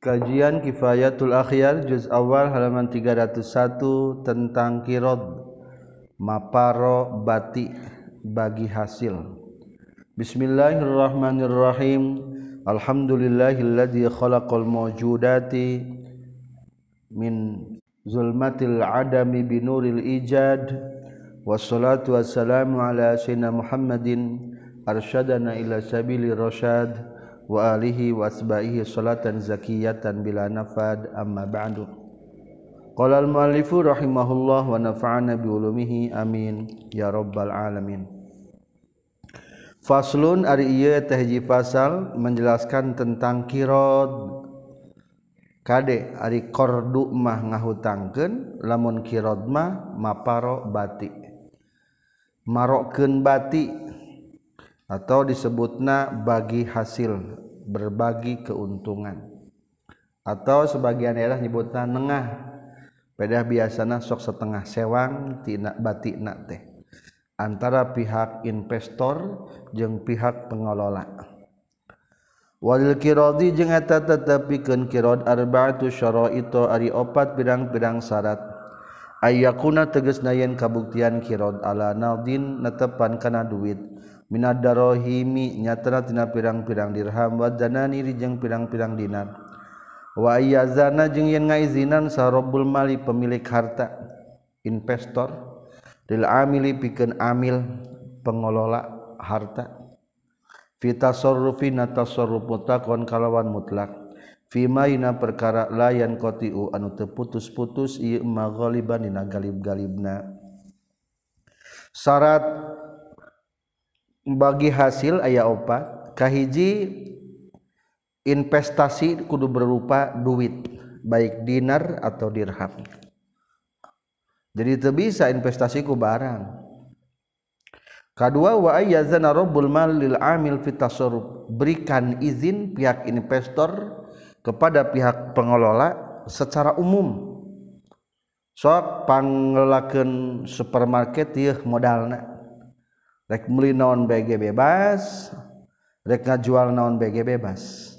Kajian Kifayatul Akhyar juz awal halaman 301 tentang kirod maparo bati bagi hasil. Bismillahirrahmanirrahim. Alhamdulillahilladzi khalaqal mawjudati min zulmatil adami binuril ijad wassalatu wassalamu ala sayyidina Muhammadin arsyadana ila sabili rasyad wa alihi wa asbahihi salatan zakiyatan bila nafad amma ba'du. Qala al muallifu rahimahullah wa nafa'ana bi ulumihi amin ya rabbal alamin. Faslun ari ieu teh fasal menjelaskan tentang kirod. Kade ari kordu mah ngahutangkeun lamun kirod mah maparo bati. Marokkeun bati atau disebutna bagi hasil berbagi keuntungan. Atau sebagian daerah nyebutna nengah. Pedah biasana sok setengah sewang tina batik nak teh. Antara pihak investor jeung pihak pengelola. Walil kirodi jeung eta tetepikeun kirod arba'atu syara'ito ari opat pirang-pirang syarat. Ayakuna tegasna yen kabuktian kirod ala naldin netepan kana duit. Minadarohimi nyatana tina pirang-pirang dirham. Wadanani rijeng pirang-pirang dinar. Wa iyazana jeung yen ngaizinan sarobul mali pemilik harta investor. Lil amili pikeun amil pengelola harta. Fi tasarrufi na tasarruf mutlaqan kalawan mutlak. Fi maina perkara layan qati'u anu teu putus-putus ieu ma ghaliban dina galib-galibna. Syarat bagi hasil ayah opatkahhiji investasi kudu berupa duit baik Dinar atau dirham. Jadi itu bisa investasiku barang. Kedua wabulil fit berikan izin pihak investor kepada pihak pengelola secara umum. Sokpanggelaken supermarket ya modal rek beli naon BG bebas rek ngajual naon BG bebas.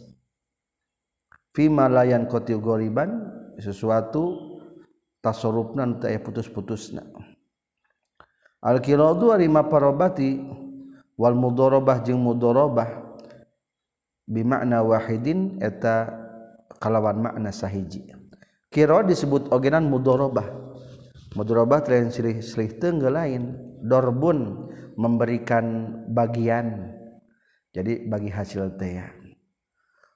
Fima layan kotil goriban sesuatu tasorupna teu putus-putusna. Al-qiradu arima parobati wal mudorobah jeung mudorobah bimakna wahidin eta kalawan makna sahiji. Kiro disebut ogenan mudorobah. mudrobat lain silih silih tengge lain. Dorbun memberikan bagian. Jadi bagi hasil teh.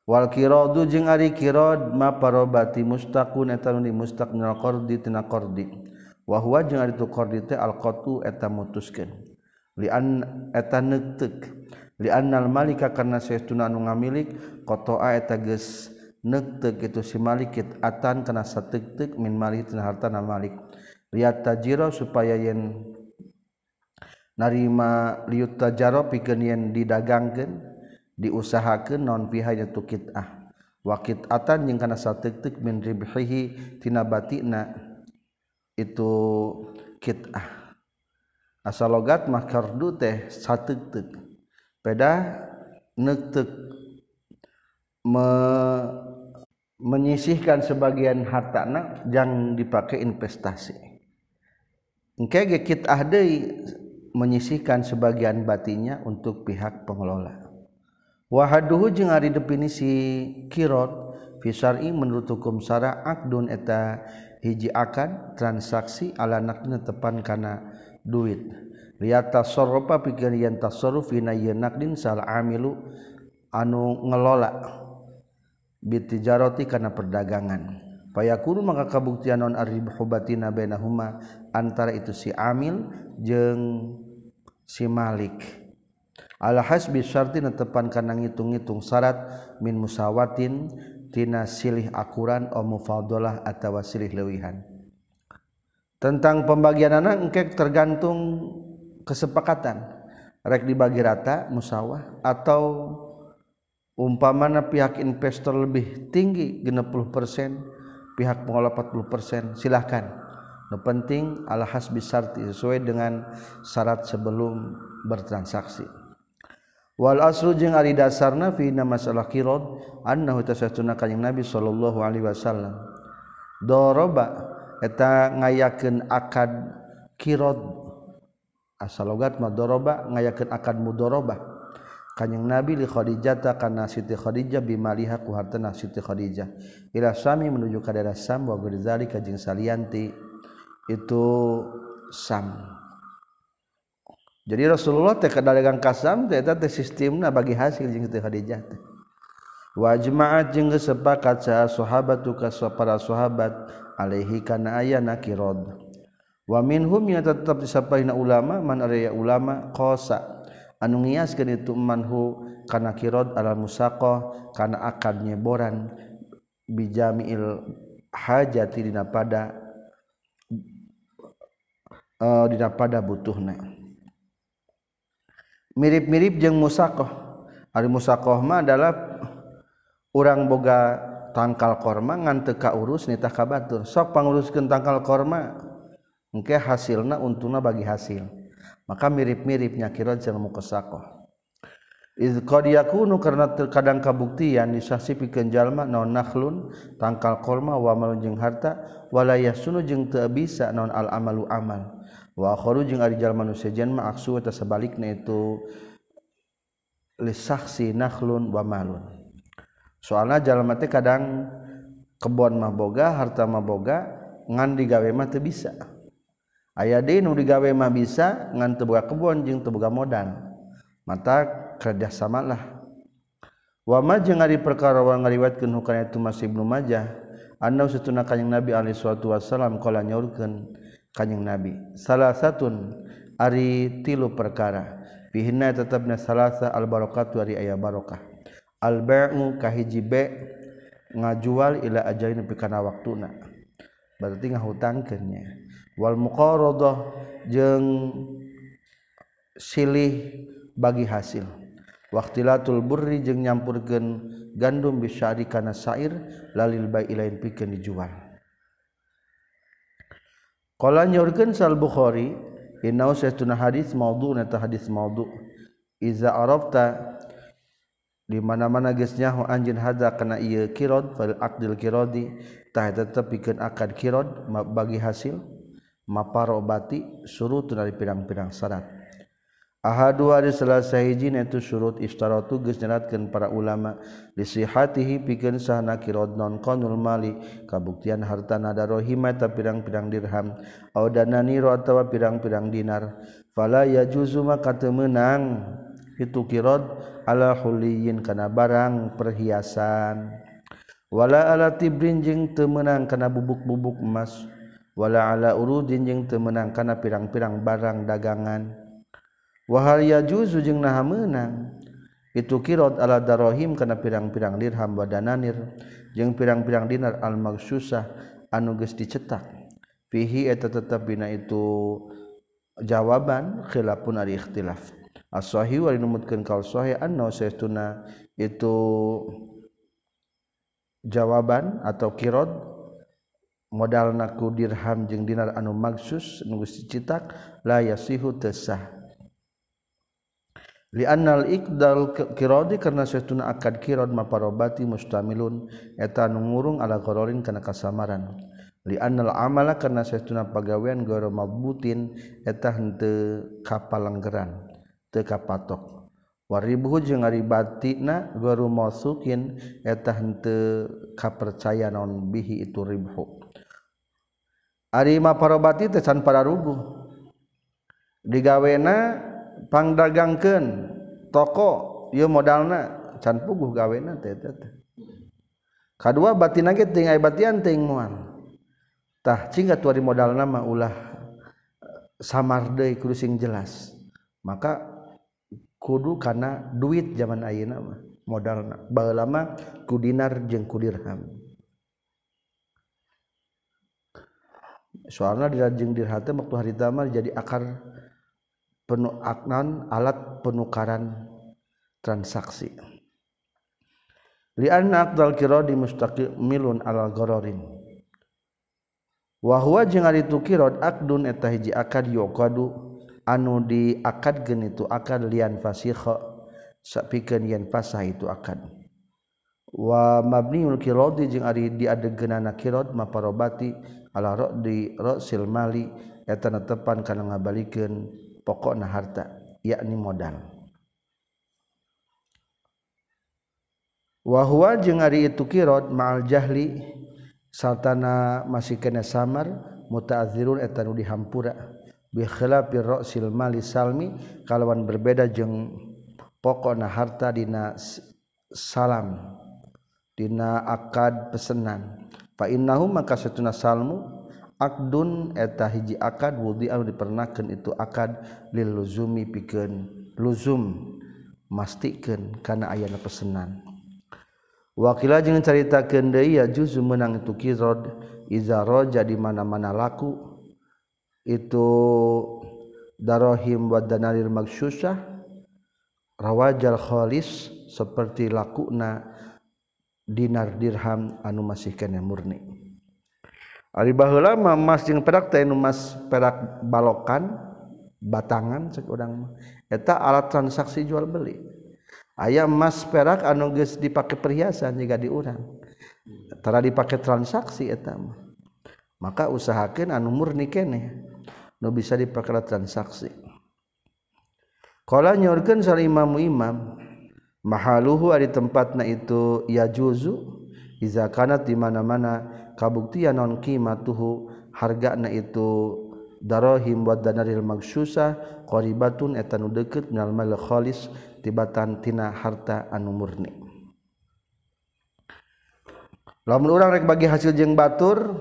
Wal kiradu jeung ari kirad ma parobati mustaqun eta nu mustaq minal qardi tina qardi wa huwa jeung ari tu qardi teh al qatu eta mutuskeun. Li an eta neuteuk li annal malika karena saestuna anu ngamilik qata'a eta geus neuteuk itu si malikit atan kana sateuk min malik tina hartana malik. Liat tajiro supaya yen narima liuta jaro pikeun yen didagangkeun diusahakeun non pihanya tu kitah. Wa kitatan jeung kana sateuk min ribhihi tina batina itu kitah. Asal logat mah kardu teh sateuk peda neuteuk me menyisihkan sebagian hartana jangan dipakai investasi engke gekit ahdei menyisihkan sebagian batinya untuk pihak pengelola. Wahaduhu jeung ari definisi kirot fi syar'i menurut hukum syara akdun eta hiji akan transaksi ala nakdin tepan kana duit. Lihat tasarrufa pikeun yen tasarruf dina yeun nakdin sal amilu anu ngelola. Bitijaroti kana perdagangan. Fayakunu maka kabuktian non arribatina bainahuma antara itu si amil jeung si Malik. Alhasbi syarti netepan kana ngitung-ngitung syarat min musawatin tina silih akuran o mufadalah atawa silih lewihan. Tentang pembagian anak engke tergantung kesepakatan. Rek dibagi rata musawah atau umpamana pihak investor lebih tinggi 60% pihak pengelola 40% silahkan. No penting ala hasbi syarti sesuai dengan syarat sebelum bertransaksi. Wal asru jeung ari dasarna fi masalah qirad annahu tasatuna kanjing nabi sallallahu alaihi wasallam. Doroba eta ngayakeun akad qirad asalogat mah doroba ngayakeun akad mudorobah. kanyang nabi li Khadijata kana Siti Khadijah bimaliha ku hartana Siti Khadijah. Ila Sami menuju ka daerah Sam wa gerzali ka jeung salianti. Itu Sam. Jadi Rasulullah teh kadagang ka Sam teh eta teh sistemna bagi hasil jeung Siti Khadijah teh. Wa ajma'at jeung sepakat sa sahabatu ka para sahabat alaihi kana ayana kirad wa minhum yang tetap disapaina ulama man ulama qasa. anu ngiaskeun itu manhu kana kirad ala musaqah kana akad nyeboran bijamiil hajati dina pada uh, dina pada butuhna. Mirip-mirip jeung musaqah ari musaqah mah adalah orang boga tangkal korma ngan teka urus nitah kabatur. Sok panguruskeun tangkal korma engke hasilna untuna bagi hasil. maka mirip-miripnya kiron yang mukasakoh iz qad yakunu karena terkadang kabuktian disasipi kenjalma naon nakhlun tangkal korma wa malun jeung harta wala yasunu jeung teu bisa naon al amalu amal. Wa akharu jeung ari jalma nu sejen mah aksu eta sabalikna itu lisaksi nakhlun wa malun. Soalna jalma teh kadang kebon mah boga harta mah boga ngan digawe mah teu bisa. aya de nu digawe mah bisa ngan tebuka kebun jeung tebuka modan mata kerja kerjasamalah wama jeung ari perkara wa ngariwatkeun hukana itu masih Ibnu Majah. Anna satuna kanjing Nabi alaihi salatu wasallam qala nyaurkeun kanjing Nabi. Salah satun ari tilu perkara. Bihinna tetapna salasa al barakatu ari aya barokah. Al bai'u kahiji be ngajual ila ajalin pikana waktuna. Berarti ngahutangkeunnya wal muqaradah jeung silih bagi hasil. Waktilatul burri jeung nyampurkeun gandum bisyari kana sair lalil bai lain pikeun dijual. Kala nyorkeun sal Bukhari innahu saytuna hadis maudhu nata hadis maudhu iza arafta di mana-mana geus nyaho anjeun hadza kana ieu kirad fal aqdil kiradi tah tetep pikeun akad kirad bagi hasil maparobati surut dari pirang-pirang syarat Ahadu hari selasa hijin itu surut istaratu geus nyeratkeun para ulama disihatihi pikeun sahna kirad non konul mali kabuktian harta nadarohima ta pirang-pirang dirham au dananiro atawa pirang-pirang dinar. Fala yajuzu maka teu meunang itu kirad ala huliyin kana barang perhiasan. Wala ala tibrin jeung teu meunang kana bubuk-bubuk emas. wala ala urudin jeung teu meunang kana pirang-pirang barang dagangan. Wa hal yajuzu jeung naha meunang. Itu kirot ala darohim kana pirang-pirang dirham wa dananir jeung pirang-pirang dinar al magsusah anu geus dicetak. Fihi eta tetep dina itu jawaban khilafun ari ikhtilaf. As-sahih wa numutkeun kaul sahih anna saytuna itu jawaban atau kirot modal naku dirham jeung dinar anu maksus nugus dicetak la yasihu tesah liannal iqdal kirodi karena sesuatu akad kirod maparobati mustamilun eta anu ngurung ala gororin kana kasamaran. Liannal amala karena sesuatu pagawean goro mabutin eta henteu kapalenggeran teu kapatok. Waribuhu jeung ngaribatina goro masukin eta henteu kapercaya naon bihi itu ribhu. Arima parobati tesan para rugu digawena pangdagangkeun toko ieu modalna can puguh gawena teh teh kadua batin ge teuing aya batian teuing moal tah cingkat tuari modalna mah ulah eh, samar deui kudu sing jelas. Maka kudu kana duit zaman ayeuna mah modalna. Baheula mah ku dinar jeung ku dirham. soalnya dirajing dirhati waktu hari tamar jadi akar penuh aknan alat penukaran transaksi. Lianna aqdal qiradi mustaqimilun alal gororin. Wa huwa jeung ari tu qirad aqdun eta hiji akad yuqadu anu di akad geun itu akad lian fasikha sapikeun yen fasah itu akad. Wa mabniul qiradi jeung ari diadegeunana qirad maparobati ala di rosil mali eta netepan kana ngabalikeun pokokna harta yakni modal. Wa huwa jeung ari itu kirot ma'al jahli sartana masih kena samar muta'azzirun eta nu dihampura. Bi khilafi ra'sil mali salmi kalawan berbeda jeung pokokna harta dina salam dina akad pesenan. fainnahu maka setuna salmu akdun eta hiji akad wudi anu dipernakeun itu akad lil luzumi pikeun luzum mastikeun kana ayana pesenan. Wakila jeung caritakeun deui ya juzu meunang itu kirod iza roja di mana-mana laku itu darohim wa danarir magsyusah rawajal khalis seperti lakuna dinar dirham anu masih kene murni. Ari baheula mah emas jeung perak teh emas perak balokan batangan cek urang mah. Eta alat transaksi jual beli. Aya emas perak anu geus dipake perhiasan jiga diurang tara dipake transaksi eta mah. Maka usahakeun anu murni kene nu bisa dipake transaksi. Kala nyorkeun sal imamu imam, -imam mahaluhu ari tempatna itu ya juzu iza kanat di mana-mana kabuktian non qimatuhu harga na itu darohim wa danaril magsyusa qaribatun eta nu deukeut minal mal khalis tibatan tina harta anu murni. Lamun urang rek bagi hasil jeung batur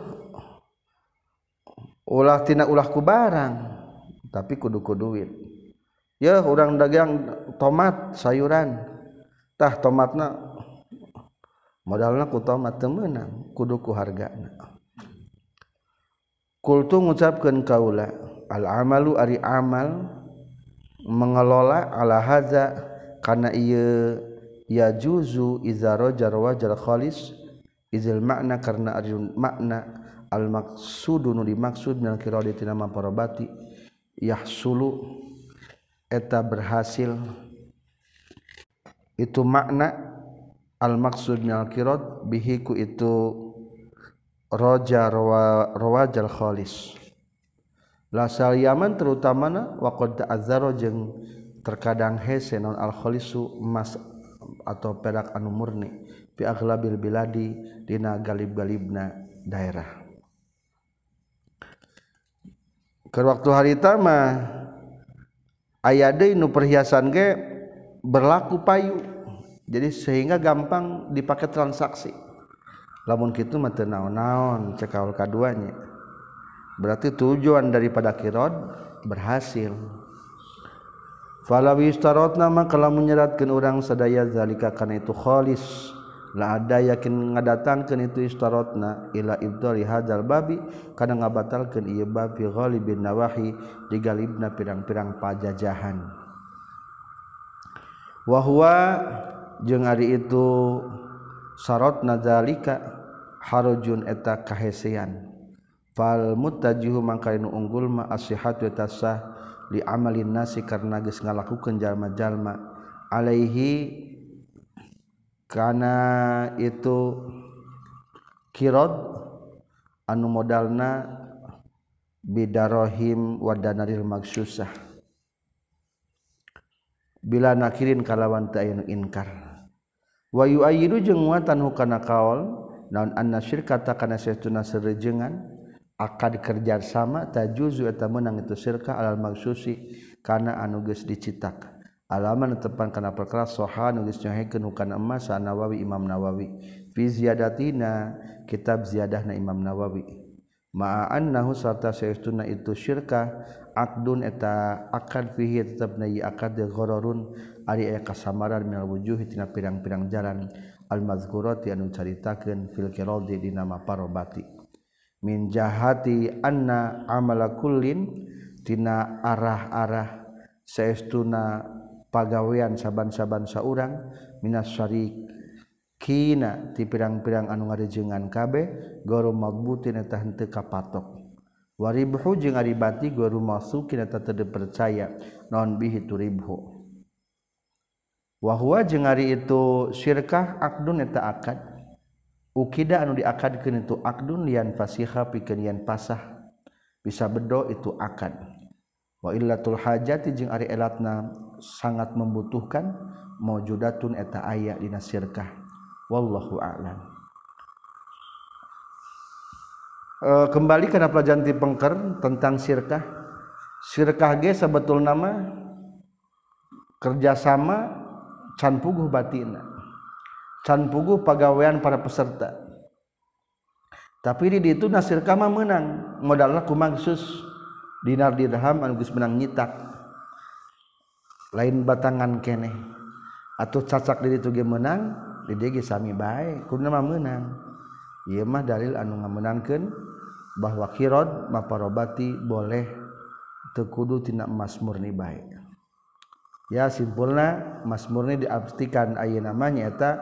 ulah tina ulah ku barang tapi kudu ku duit. Ya urang dagang tomat sayuran. tah tomatna modalna ku tomat temenang kudu ku hargana. Kultu ngucapkeun kaula al amalu ari amal mengelola ala haza kana ieu ya juzu iza rajar wajal khalis izil makna karena arjun makna al maksudu nu dimaksud minal kiradi tina mamparobati yahsulu eta berhasil itu makna al-maksud minal-kirad bihiku itu roja rawa, rawajal khalis. Lasal yaman terutamana waqad ta'azzaro jeung terkadang hese non al-khalisu emas atau perak anu murni fi aghlabil biladi dina galib-galibna daerah. Ke waktu hari tama ayade nu perhiasan ge berlaku payu. Jadi sehingga gampang dipakai transaksi. Lamun kitu mah naon-naon cekaul kaduanya. Berarti tujuan daripada kirod berhasil. Falawirot nama kalau menyeratkan orang seaya zalika karena itu kholis la ada yakin ngadatangkan itu istarotna ila ibdali hadal babi kadang ngabatalkan ia babi ghali bin nawahi digalibna pirang-pirang pajajahan wahwa jeung ari itu sarot nazalika harujun eta kahesean. Fal mutajihu mangka unggul ma asihatu tasah li amalin nasi karena geus ngalakukeun jalma-jalma. Alaihi kana itu kirod anu modalna bidarohim wadanaril maksusah bila nakirin kalawan ta'ayun inkar. Wa yu'ayyidu jeung nguatan hukana kaol naon annasyir kata kana saytuna serejengan akad kerja sama tajuzu eta menang itu syirka alal maksusi kana anu geus dicitak. Alaman tepan kana perkara soha nu geus nyohikeun hukana emas Nawawi Imam Nawawi. Fi ziyadatina kitab ziyadahna Imam Nawawi. Ma'a annahu sarta saytuna itu syirka akdun eta akad fihi tetap na akad ghararun ari e aya kasamaran minal wujuh tina pirang-pirang jalan al mazkurati anu caritakeun fil qiradi dina maparobati. Min jahati anna amala kullin tina arah-arah saestuna pagawean saban-saban saurang minas syarik kina ti pirang-pirang anu ngarejengan kabeh goro magbutin eta henteu kapatok. Patok Warhu ngabati guru masuk terpercaya non bi ribu wahwa jeung hari itu sirkah akdun eta akad? Ukida anu diakadkeun itu akdun lian fasiha pikeun lian pasah. Bisa bedo itu akad. Wa illatul hajati jeung ari elatna sangat membutuhkan maujudatun eta aya dina sirkah wallahu a'lam e, kembali kana pelajaran ti pengker tentang sirkah. Sirkah ge sebetul nama kerjasama can puguh batina. Can puguh pagawean para peserta. Tapi di itu nasir kama menang. Modalnya kumangsus dinar dirham anu geus menang nyitak. Lain batangan kene atau cacak di itu menang di dia sami kudu mah menang. Ieu mah dalil anu ngamenangkeun bahwa kirod maparobati boleh. Teu kudu tina emas murni bae ya simpulna Mas murni diartikan aya namanya eta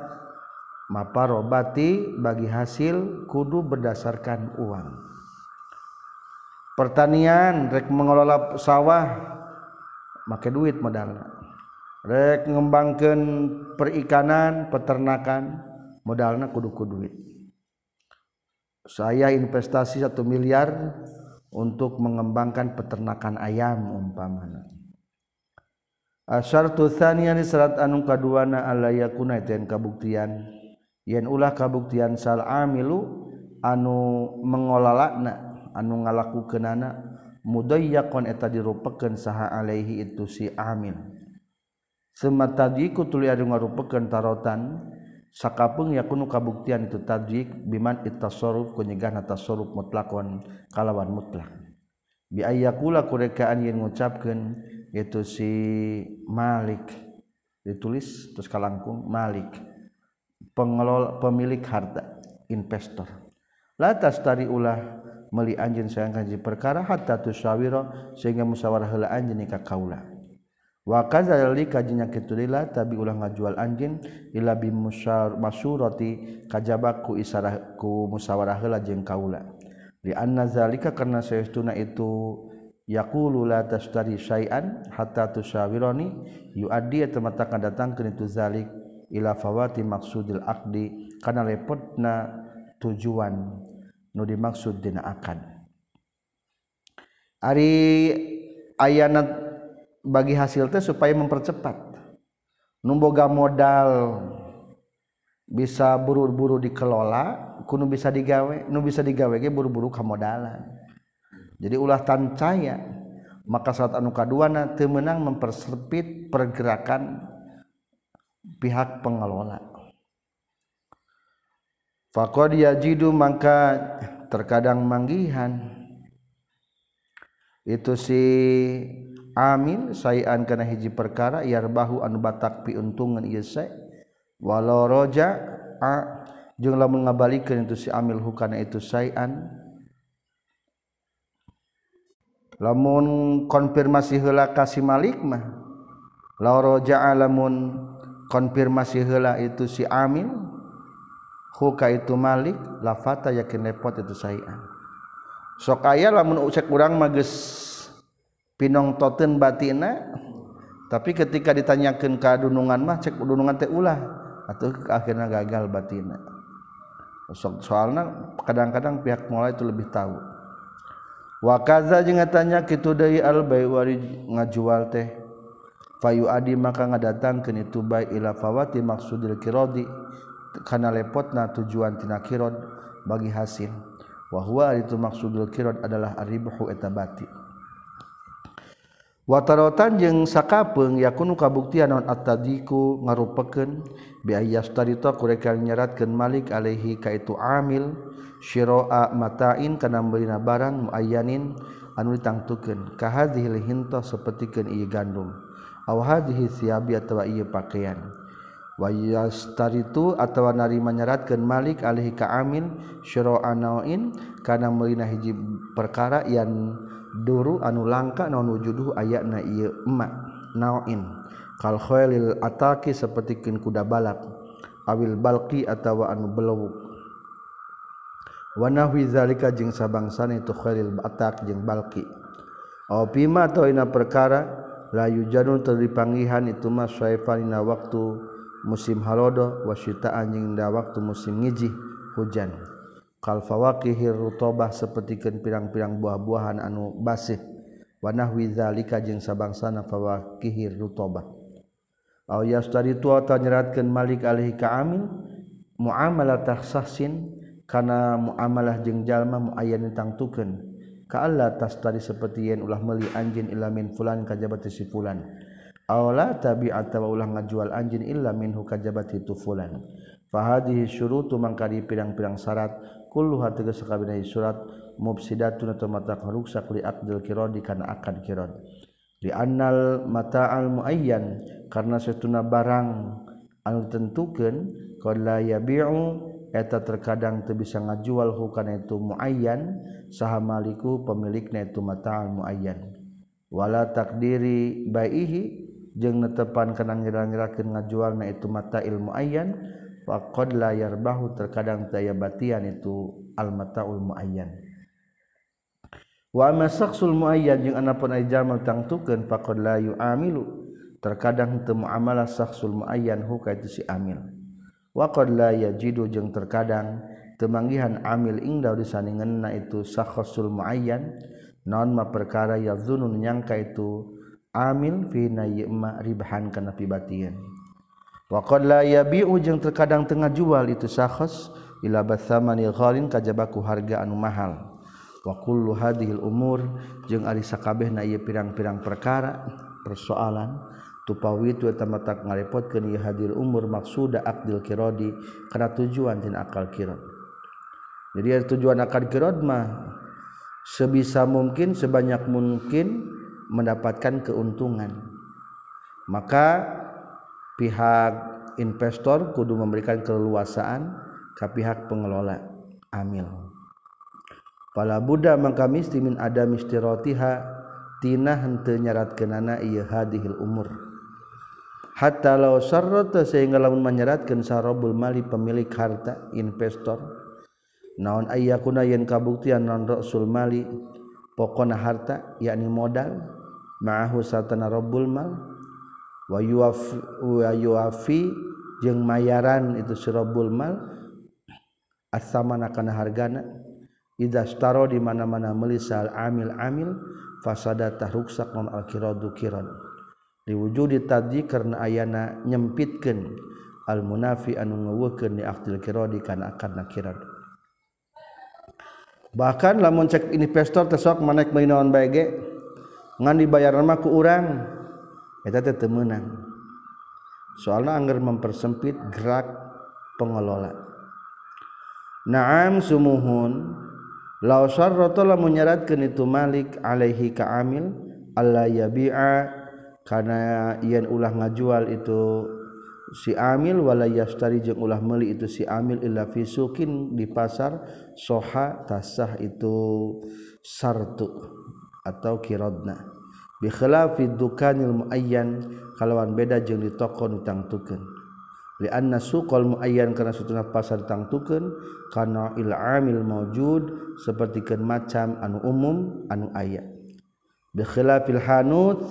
mapa robati bagi hasil kudu berdasarkan uang. Pertanian rek mengelola sawah make duit modal rek mengembangkan perikanan peternakan modalnya kudu-ku duit saya investasi satu miliar untuk mengembangkan peternakan ayam umpamana. Asyartu tsaniyani syarat anu kaduana alla yakuna ten kabuktian. Yen ulah kabuktian sal amilu anu mengolalana anu ngalakukeunana mudayyaqan eta dirupakeun saha alaihi itu si amil. Semata di tuluy adu ngarupakeun tarotan sakapung yakunu kabuktian itu tadjik biman ittasoruf ku nyegah mutlakon kalawan mutlak. Bi ayyakula kurekaan yang ngucapkeun itu si Malik. Ditulis terus kalangkung Malik. Pengelola pemilik harta investor. Latas tari ulah meli anjeun sayang kanji perkara hatta tusawiro sehingga musyawarah heula anjeun ka kaula. wakazalika kitulila tabi ulah ngajual anjin ila bi musyar masurati kajabaku isarah ku musawarah heula jeung kaula. Li anna zalika karna saytuna itu yaqulu la tashtari syai'an hatta tusawirani yuaddi tamata kadatangkeun itu zalik ila fawati maksudil aqdi kana lepotna tujuan nu dimaksud dina akad ari ayana bagi hasil teh supaya mempercepat. Numboga modal bisa buru-buru dikelola kuno bisa digawe nu bisa digawe ge buru-buru kamodalan. Jadi ulah tancaya maka saat anu kaduana teu meunang mempersempit pergerakan pihak pengelola. Faqad yajidu maka terkadang manggihan. Itu si amin sayan kana hiji perkara yarbahu anu batak piuntungan ieu sae walau roja a jeung lamun ngabalikeun itu si amil hukana itu sayan. Lamun konfirmasi hela kasih Malikmah laja lamun konfirmasi hela itu si amin huka itu Malik lafata yakin repot itu saya sok aya lamun ucap kurang mages pinong toten batina. Tapi ketika ditanyakan keadunungan mah cek udunungan teh ulah. Atau akhirnya gagal batina. So soalnya kadang-kadang pihak mulai itu lebih tahu. Wakaza jeung tanya kitu deui al wari ngajual teh. Fayu adi maka ngadatangkeun itu bai ila fawati maksudil kirodi. Kana lepotna tujuan tina kirod bagi hasil. Wa huwa itu maksudul kirod adalah arribhu eta batin watarotan jeung sakapeung yakunu kabuktian non atadiku ngarupakeun? Bi ayastarita kureka nyeratkeun Malik alaihi ka itu amil syira'a matain kana meurina barang muayyanin anu ditangtukeun. Ka hadhil hinta sapertikeun ieu gandum. Aw hadhihi siabi atawa ieu pakaian. Wayastar itu atau narima nyeratkan Malik alih ka amin syroanain kana merina hiji perkara yang duru anu langka naon wujuduh aya na ieu emak naoin. Kal khailil ataki sapertikeun kuda balap awil balqi atawa anu belewuk. Wana wizalika zalika jeung itu khailil atak jeung balki. Aw atau ina perkara layu janun terdipangihan itu mah syaifanina waktu musim halodo wasyita anjing da waktu musim ngijih hujan. kalfawakihir rutobah sepertikan pirang-pirang buah-buahan anu basih. Wanah wizalika jeung sabangsana fawakihir rutobah. Aw yastari tu ta nyeratkeun malik alaihi ka amin muamalah tahsasin kana muamalah jeung jalma muayyan tangtukeun. Ka tas tadi seperti yen ulah meuli anjeun ilamin fulan kajabati si fulan. Aw tabi tabi'ata ulah ngajual anjin illa minhu kajabati tu fulan. Fahadihi syurutu mangkari pirang-pirang syarat kulluha tegas sakabehna surat mufsidatun atau mata rusak li aqdil kirad kana akad kirad li annal mata'al muayyan karena setuna barang anu tentukeun qad la yabi'u eta terkadang teu bisa ngajual hukana itu muayyan saha maliku pemilikna itu mata'al muayyan. Wala takdiri baihi jeung netepan kana ngira-ngirakeun ngajualna itu mata'il muayyan faqad la yarbahu terkadang daya batian itu al mata'ul muayyan. Wa amma saksul muayyan jeung anapun ay jamal tangtukeun faqad la yu'amilu terkadang teu muamalah saksul muayyan huka itu si amil. Waqadlah ya jidu jeung terkadang temanggihan amil ingda disaningenna itu sakhosul muayyan non ma perkara ya zunun nyangka itu amil fi yma ribahan kana pibatian wala yabiu jeung terkadang tengah jual itu syakhs ila bathamani ghalin kajabaku harga anu mahal. Wa kullu hadhil umur jeung ari sakabehna ieu pirang-pirang perkara persoalan tupawi itu tamatak ngarepot ke hadir umur maksuda akdil kirodi karena tujuan dan akal kirod. Jadi tujuan akal kirod mah sebisa mungkin sebanyak mungkin mendapatkan keuntungan. Maka pihak investor kudu memberikan keleluasaan ke pihak pengelola. Amil pala Buddha maka misti min ada mistiratiha tina henteu nyaratkeunana ieu hadihil umur. Hatta law sarrata sehingga lamun menyeratkeun sarobul mali pemilik harta investor naon ayyakuna yen kabuktian non rasul mali pokona harta yakni modal ma'ahu satana rabbul mal wa yuafi, wa yuafi jeung mayaran itu sirabul mal asamana kana hargana idza staro di mana-mana melisal amil amil fasada tahruksak non al kiradu kiran. Diwujud di tadi karena ayana nyempitkan al munafi anu ngewukeun di aktil kirodi kana akan nakirat bahkan lamun cek investor tesok manek mainaon bae ge ngan dibayar mah ku urang eta teh teu meunang. Soalna anggar mempersempit gerak pengelola. Naam sumuhun law syarrata lamun nyaratkeun itu malik alaihi ka amil alla yabi'a karena yen ulah ngajual itu si amil wala yastari jeung ulah meuli itu si amil illa fi sukin di pasar soha tasah itu sartu atau kirodna bikhilafi dukanil muayyan kalawan beda jeung di toko nu tangtukeun. Li anna suqal muayyan kana satuna pasar tangtukeun kana il amil maujud sapertikeun macam anu umum anu aya. Bikhilafil hanut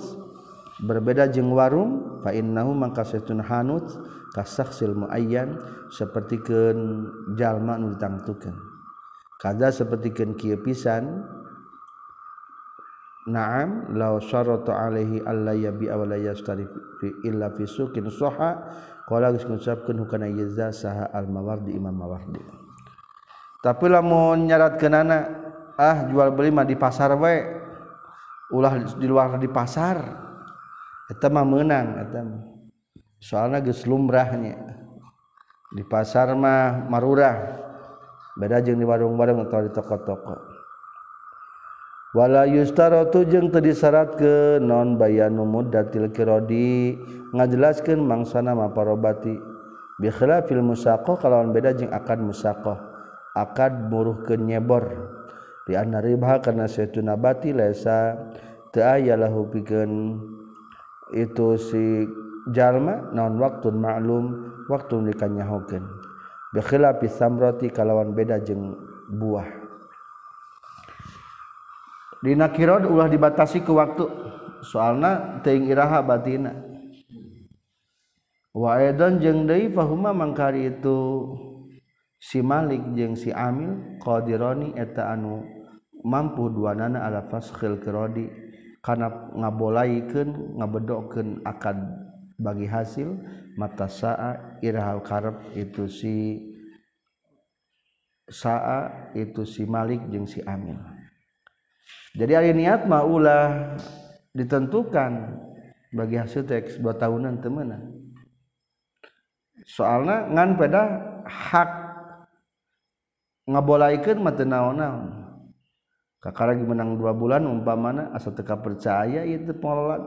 berbeda jeung warung fa innahu mangka satuna hanut kasaksil muayyan sapertikeun jalma nu ditangtukeun kada sapertikeun kieu pisan Naam law syarata alaihi alla yabi wa la yastarif illa fi suqin saha qala geus ngucapkeun hukana yaza saha al mawardi imam mawardi. Tapi lamun nyaratkeunana ah jual beli mah di pasar we. Ulah di luar di pasar. Eta mah meunang eta mah. Soalna geus lumrahnya di pasar mah marurah. Beda jeung di warung-warung atau di toko-toko. wala yustarotu jeung teu ke non bayanu muddatil ngajelaskan ngajelaskeun mangsana parobati bi khilafil musaqah kalawan beda jeung akad musaqah. Akad ke nyebor. Di anna ribha kana saytuna nabati lesa teu aya itu si jalma naon waktu maklum waktu dikanyahokeun. Bi khilafi samroti kalawan beda jeng buah. Dina kirod ulah dibatasi ke waktu soalna teuing iraha batina. Wa aidan jeung deui fahuma mangkari itu si Malik jeung si Amil qadirani eta anu mampu duanana ala faskhil kirodi kana ngabolaikeun ngabedokeun akad bagi hasil mata saa irahal karep itu si saa itu si Malik jeung si Amil. Jadi hari niat maulah ditentukan bagi hasil teks dua tahunan temenan soalnya ngan pada hak ngabolaikan mata naon-naon. Kakak lagi menang dua bulan umpamana asal teka percaya itu pengelola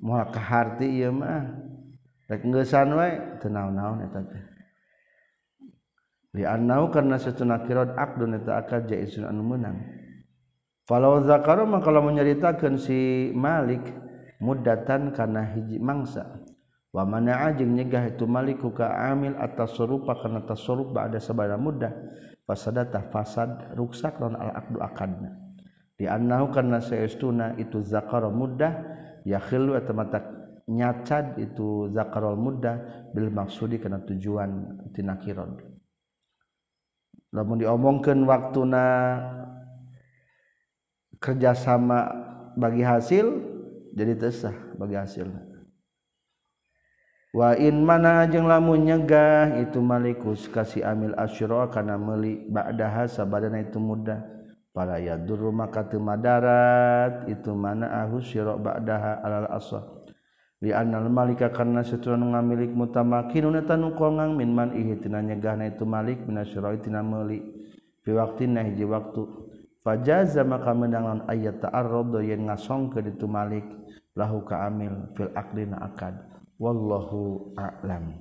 mau keharti iya mah. Rek ngeusan wae teu naon-naon eta teh. Li annau karena satuna kirad aqdun akad jaisun anu menang Falau zakaru maka lamun nyaritakeun si Malik muddatan kana hiji mangsa. Wa mana'a jeung nyegah itu Malik ka amil atas surupa kana tasarruf ba'da sabada muddah fasadata fasad ruksak lawan al aqdu akadna. Di annahu kana saestuna itu zakaru muddah yakhilu eta mata nyacad itu zakarul muddah bil maksudi kana tujuan tinakiron. Lamun diomongkeun waktuna kerjasama bagi hasil jadi tesah bagi hasil. Wa in mana jeung lamun nyegah itu malikus kasih amil asyra kana meuli ba'daha sabadana itu mudah. Para yadur maka teu madarat itu mana ahus syira ba'daha alal asah li annal malika karna satuna ngamilik mutamakinun eta nu kongang min man ihtina nyegahna itu malik minasyra tina meuli fi waqtina hiji waktu fajaza maka menangan ayat ta'arrad yang ngasong ke ditu malik lahu kaamil fil aqdina akad. Wallahu a'lam.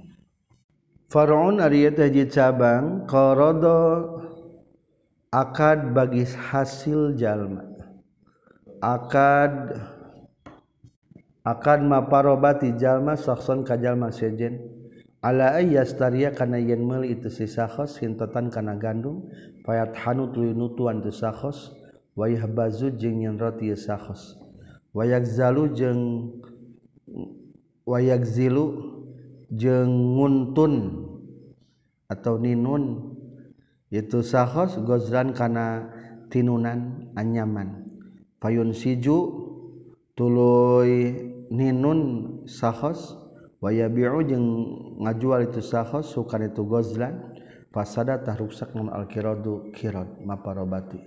Faraun ariyat haji cabang qarada akad bagi hasil jalma. Akad akad maparobati jalma sakson ka jalma sejen. Ala ayyastaria kana yen meuli itu si sakhos hintotan kana gandum payat hanut luyu nutuan tu sakhos wayah bazu jeung yen roti sakhos. Wayak zalu jeung wayak zilu jeung nguntun atau ninun itu sakhos gozran kana tinunan anyaman. Payun siju tuluy ninun sakhos wayabi'u jeung ngajual itu sahos sukan itu gozlan. fasadatah rusak non al-kiradu kirad maparobati.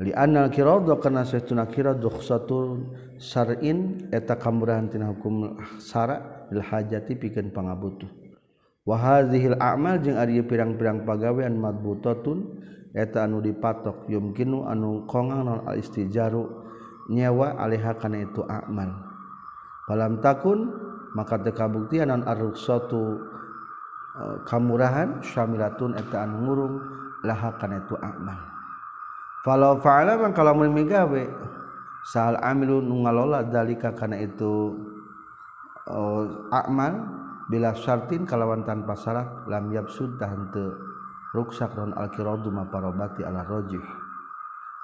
Li anal kiradu kana saytuna kiradu khusatur syar'in eta kamurahan tina hukum sara bil hajati pikeun pangabutuh. Wa hadhil a'mal jeung ari pirang-pirang pagawean madbutatun eta anu dipatok yumkinu anu kongang non al-istijaru nyewa alaiha kana itu a'mal. Falam takun maka tekabuktian non ar-ruksatu Eh, kamurahan syamilatun eta anu ngurung laha kana itu amal. Falau fa'ala man kalau mun migawe sal amilu nu ngalola dalika kana itu uh, amal bila syartin kalawan tanpa syarat lam yabsud tah henteu ruksak ron al-qiradu ma parobati ala rajih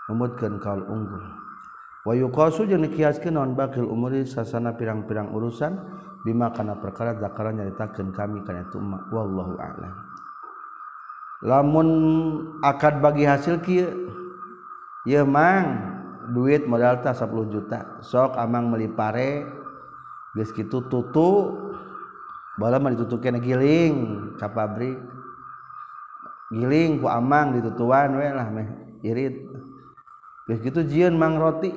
numutkeun kaul unggul. Wa yuqasu jeung dikiaskeun naon bakil umuri sasana pirang-pirang urusan bima kana perkara zakara nyaritakeun kami kana itu emak wallahu a'lam. Lamun akad bagi hasil kieu ya mang duit modal tah 10 juta. Sok amang meuli pare geus kitu tutu bala mah ditutukeun giling ka pabrik. Giling ku amang ditutuan we lah meh irit. Geus kitu jieun mang roti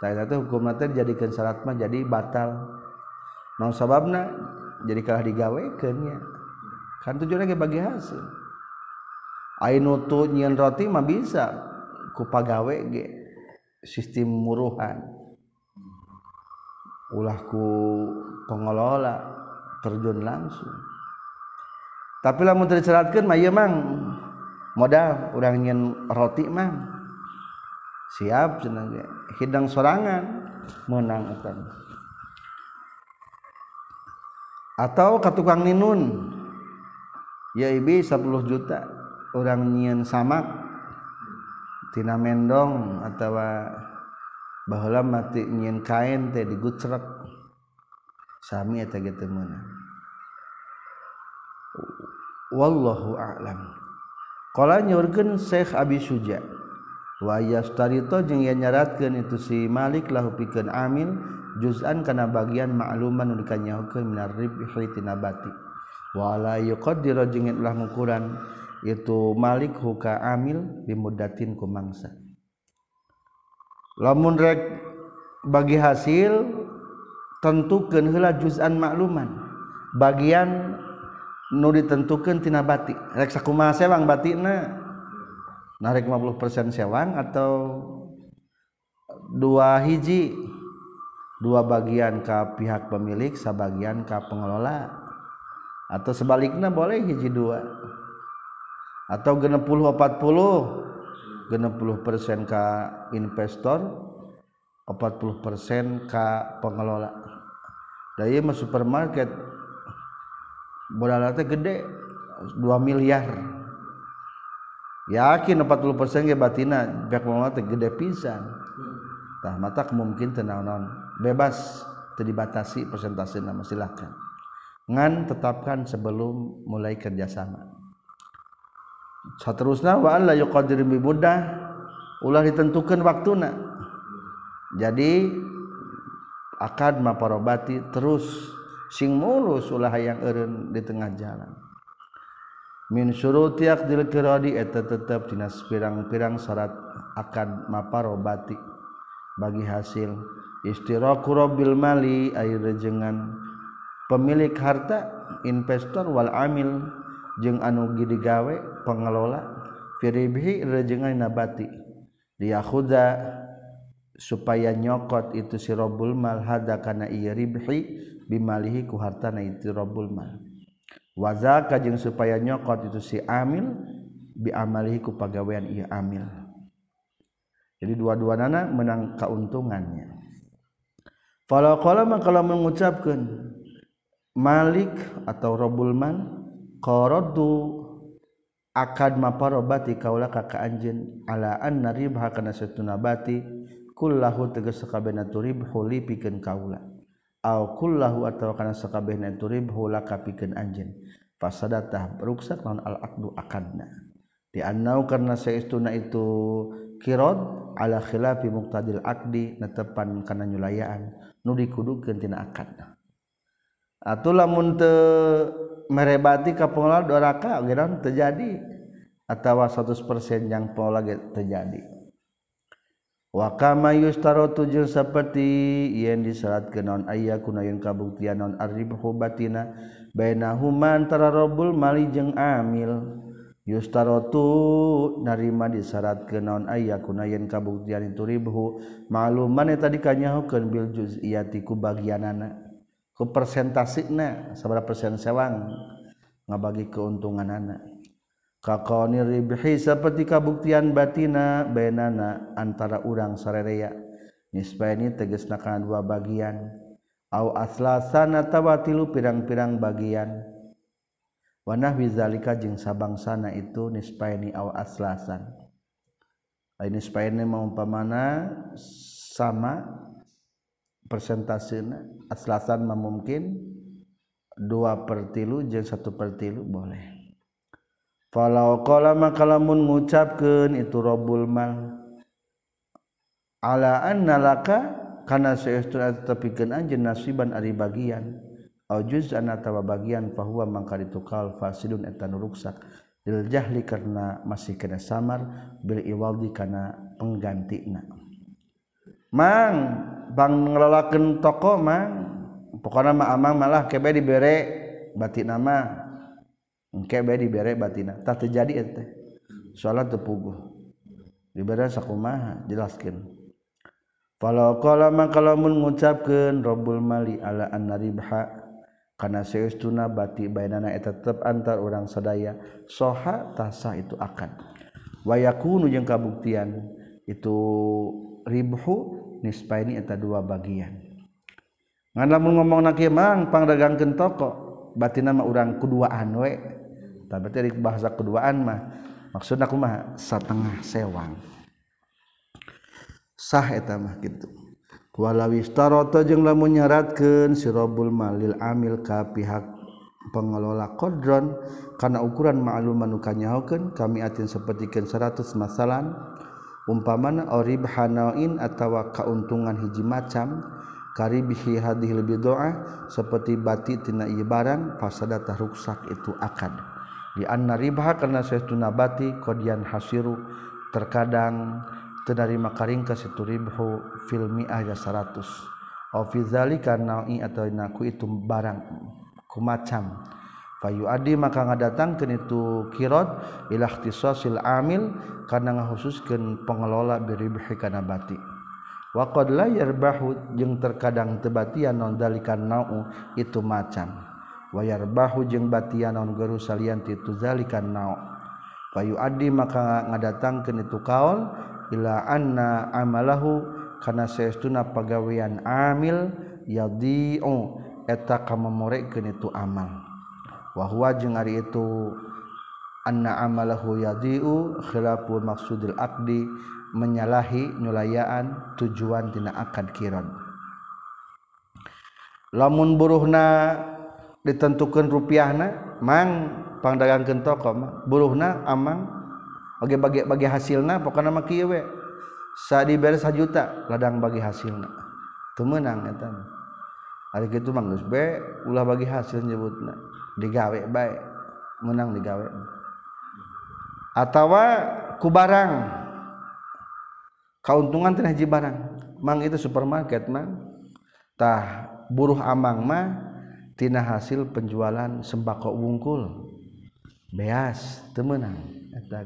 hukum jadikan syaratmah jadi batal. Non sababna? Jadi kalah digaweikannya kan tujuan lagi bagi hasil. Ainutu nyian roti mah bisa kupagawe ge sistem muruhan. Ulahku pengelola terjun langsung. Tapi lamun terceratkan mah ieu mang modal. Urang nyian roti mah siap cenah ge. hidang sorangan menang utang atau ke tukang ninun ya ibi 10 juta orang nyian samak tina mendong atau baheula mati nyian kain teh digucrek sami eta gitu meunang. Wallahu a'lam. Qala nyurkeun Syekh Abi Suja' wayastarito jeung yen nyaratkeun itu si Malik lahu pikeun amil juz'an kana bagian ma'luman nu dikanyahokeun minar ribhi tina bati wala yuqaddiru jeung ulah ngukuran itu Malik huka amil bimuddatin ku mangsa. Lamun rek bagi hasil tentukeun heula juz'an ma'luman bagian nu ditentukeun tina bati rek sakumaha sewang batina narik 50% sewang atau dua hiji? Dua bagian ke pihak pemilik sebagian ke pengelola. Atau sebaliknya boleh hiji dua? Atau genep puluh empat puluh? 60% ke investor 40% ke pengelola. Dari supermarket modalnya gede 2 miliar yakin 40% ke batina pihak pengelola teh gede pisan. Tah mata mungkin tenang non bebas terdibatasi persentase nama silakan ngan tetapkan sebelum mulai kerjasama. Saterusna wa alla yuqadir bi mudah ulah ditentukan waktuna. Jadi akad maparobati terus sing mulus ulah yang eureun di tengah jalan min syuruti aqdil qiradi eta tetep dina pirang-pirang syarat akad maparobati. Bagi hasil istiraku rabbil mali air rejengan pemilik harta investor wal amil jeung anu digawe pengelola firibhi rejengan nabati. Liyakhuda supaya nyokot itu si robul mal hada kana iya ribhi bimalihi ku hartana itu robul mal. Wazaka jeung supaya nyokot itu si amil bi amalihi ku pagawean iya amil. Jadi dua-dua nana menang keuntungannya. Kalau kalau kalau mengucapkan malik atau robul mal qaradu akad maparobati kaula ka ka anjeun ala anna ribha kana satuna bati kullahu tegas sakabehna turibhu li pikeun kaula. au kullahu atawa kana sakabehna turib hula kapikeun anjeun. Fasadatah ruksak non al aqdu akadna. Di annau karena saestuna itu kirad ala khilafi muqtadil aqdi netepan kana nyulayaan nu dikudukeun tina akadna. Atuh lamun teu merebati ka pengelola doraka geran terjadi atau 100% yang pola terjadi wa kama yustarotu jeung seperti yen diserat ke non ayah kunaun kabuktian batina bainahuma antara robul mali jeung amil. Yustarotu narima disyaratkeun ke naon ayah kunaun kabuktian itu ribhu maluman eta dikanyahokeun bil juz'iyati ku bagianana ku persentasina sabara persen sewang ngabagi keuntungan anak kakoni ribhi seperti kabuktian batina benana antara urang sarerea. Nisbaini tegesna kana dua bagian. Au aslasana tawa tilu pirang-pirang bagian. Wanah wizalika jeung sabangsana itu nisbaini au aslasan. Lain nisbaini mau pamana sama persentasena aslasan mah mungkin dua per tilu jeung satu per tilu boleh. falau kala maka lamun itu robul mal. Ala nalaka karena kana saestuna tetepikeun anjeun nasiban ari bagian. Aujuz juz'an atawa bagian bahwa mangkari itu kal fasidun etan rusak. ruksak jahli karena masih kena samar bil iwaldi karena pengganti nak mang bang ngelalakan toko mang. Pokoknya mah amang malah kebe dibere batik nama. engkebe dibere batina. Tak terjadi ente sholat tepuguh dibere sakumaha jelaskan kalau kalau kalau mengucapkan Robul Mali ala an ribha. Karena seestuna bati bainana eta tetep antar orang sadaya soha tasa itu akan wayakunu yang kabuktian itu ribhu nispa ini eta dua bagian. Ngan lamun ngomong nak mang pangdagangkeun toko batin nama orang kuduaan we. tapi dari bahasa keduaan mah. Maksud aku mah setengah sewang. Sah eta mah gitu walawistaroto jeung lamun nyaratkeun sirabul malil amil ka pihak pengelola kodron karena ukuran ma'lum manuka kami atin sapertikeun 100 masalan. Umpamana orib hanain atawa kauntungan hiji macam karibihi hadhil bid'ah seperti bati tina ieu barang fasadata ruksak itu akad. Di anna ribha karena sesuatu nabati kodian hasiru. Terkadang terima karing ke situ ribhu filmi ayat 100 au fi zalika naui atau naku itu barang kumacam. Fayu adi maka ngadatangkeun itu kirot ila ikhtisasil amil karena ngakhususkeun pengelola biribhi kana bati. Wa qad jeung terkadang tebatian non dalikan nau itu macam wayar bahu jeung batia naon geru salianti tuzalikan nao. Payu adi maka ngadatangkeun itu kaol ila anna amalahu kana saestuna pagawean amil yadhi'u eta kamemorekeun itu amal. Wa huwa jeung ari itu anna amalahu yadhi'u khilafu maksudil aqdi menyalahi nyulayaan tujuan tina akad kiron. Lamun buruhna ditentukan rupiah na mang pangdagangkeun toko mah buruhna amang bagi bagi bagi hasilna pokoknya mah kieu we. Sa dibere juta ladang bagi hasilna. Teu meunang eta hari kitu mah geus be ulah bagi hasil nyebutna. Digawe bae menang digawe atawa ku barang. Kauntungan teh haji barang. Mang itu supermarket mang. Tah buruh amang mah tina hasil penjualan sembako wungkul. Beas temenang eta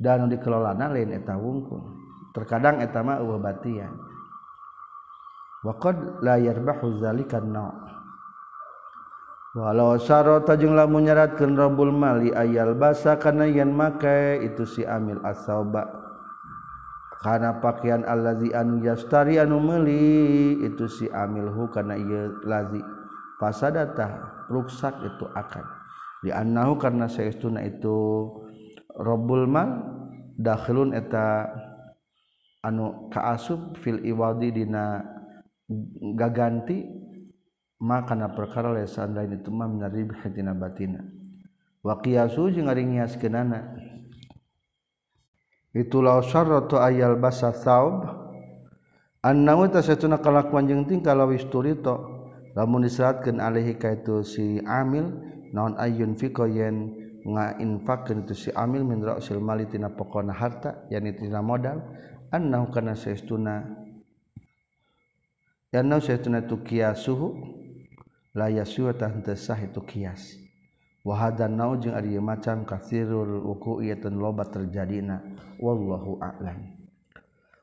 dan dikelolana lain eta wungkul. Terkadang eta mah eueuh batian. Wa qad la yarbahu zalika no walau sarota jeung lamun nyaratkeun rabbul mali ayal basa kana yen make itu si amil asauba kana pakaian allazi anu yastari anu meuli itu si amilhu kana ieu lazi. fasadata ruksak itu akad di annahu karena saestuna itu rabbul mal dakhilun eta anu kaasub fil iwadi dina gaganti maka na perkara lain itu mah minarib hatina batina. Wa qiyasu jeung ari ngiaskeunana itu law syarratu ayal basa thaub annahu tasatuna kalakuan jeung tingkah lawis turito lamun diseratkeun alaihi ka itu si amil naon ayyun fiko yen ngainfakeun itu si amil min ra'sil mali tina pokona harta yani tina modal annahu kana saestuna yanau saestuna tu kiasuhu la yasuwa tahtesah itu kias. Wahadan nau jeung ari macam kasirul wuku ieu loba terjadina wallahu a'lam.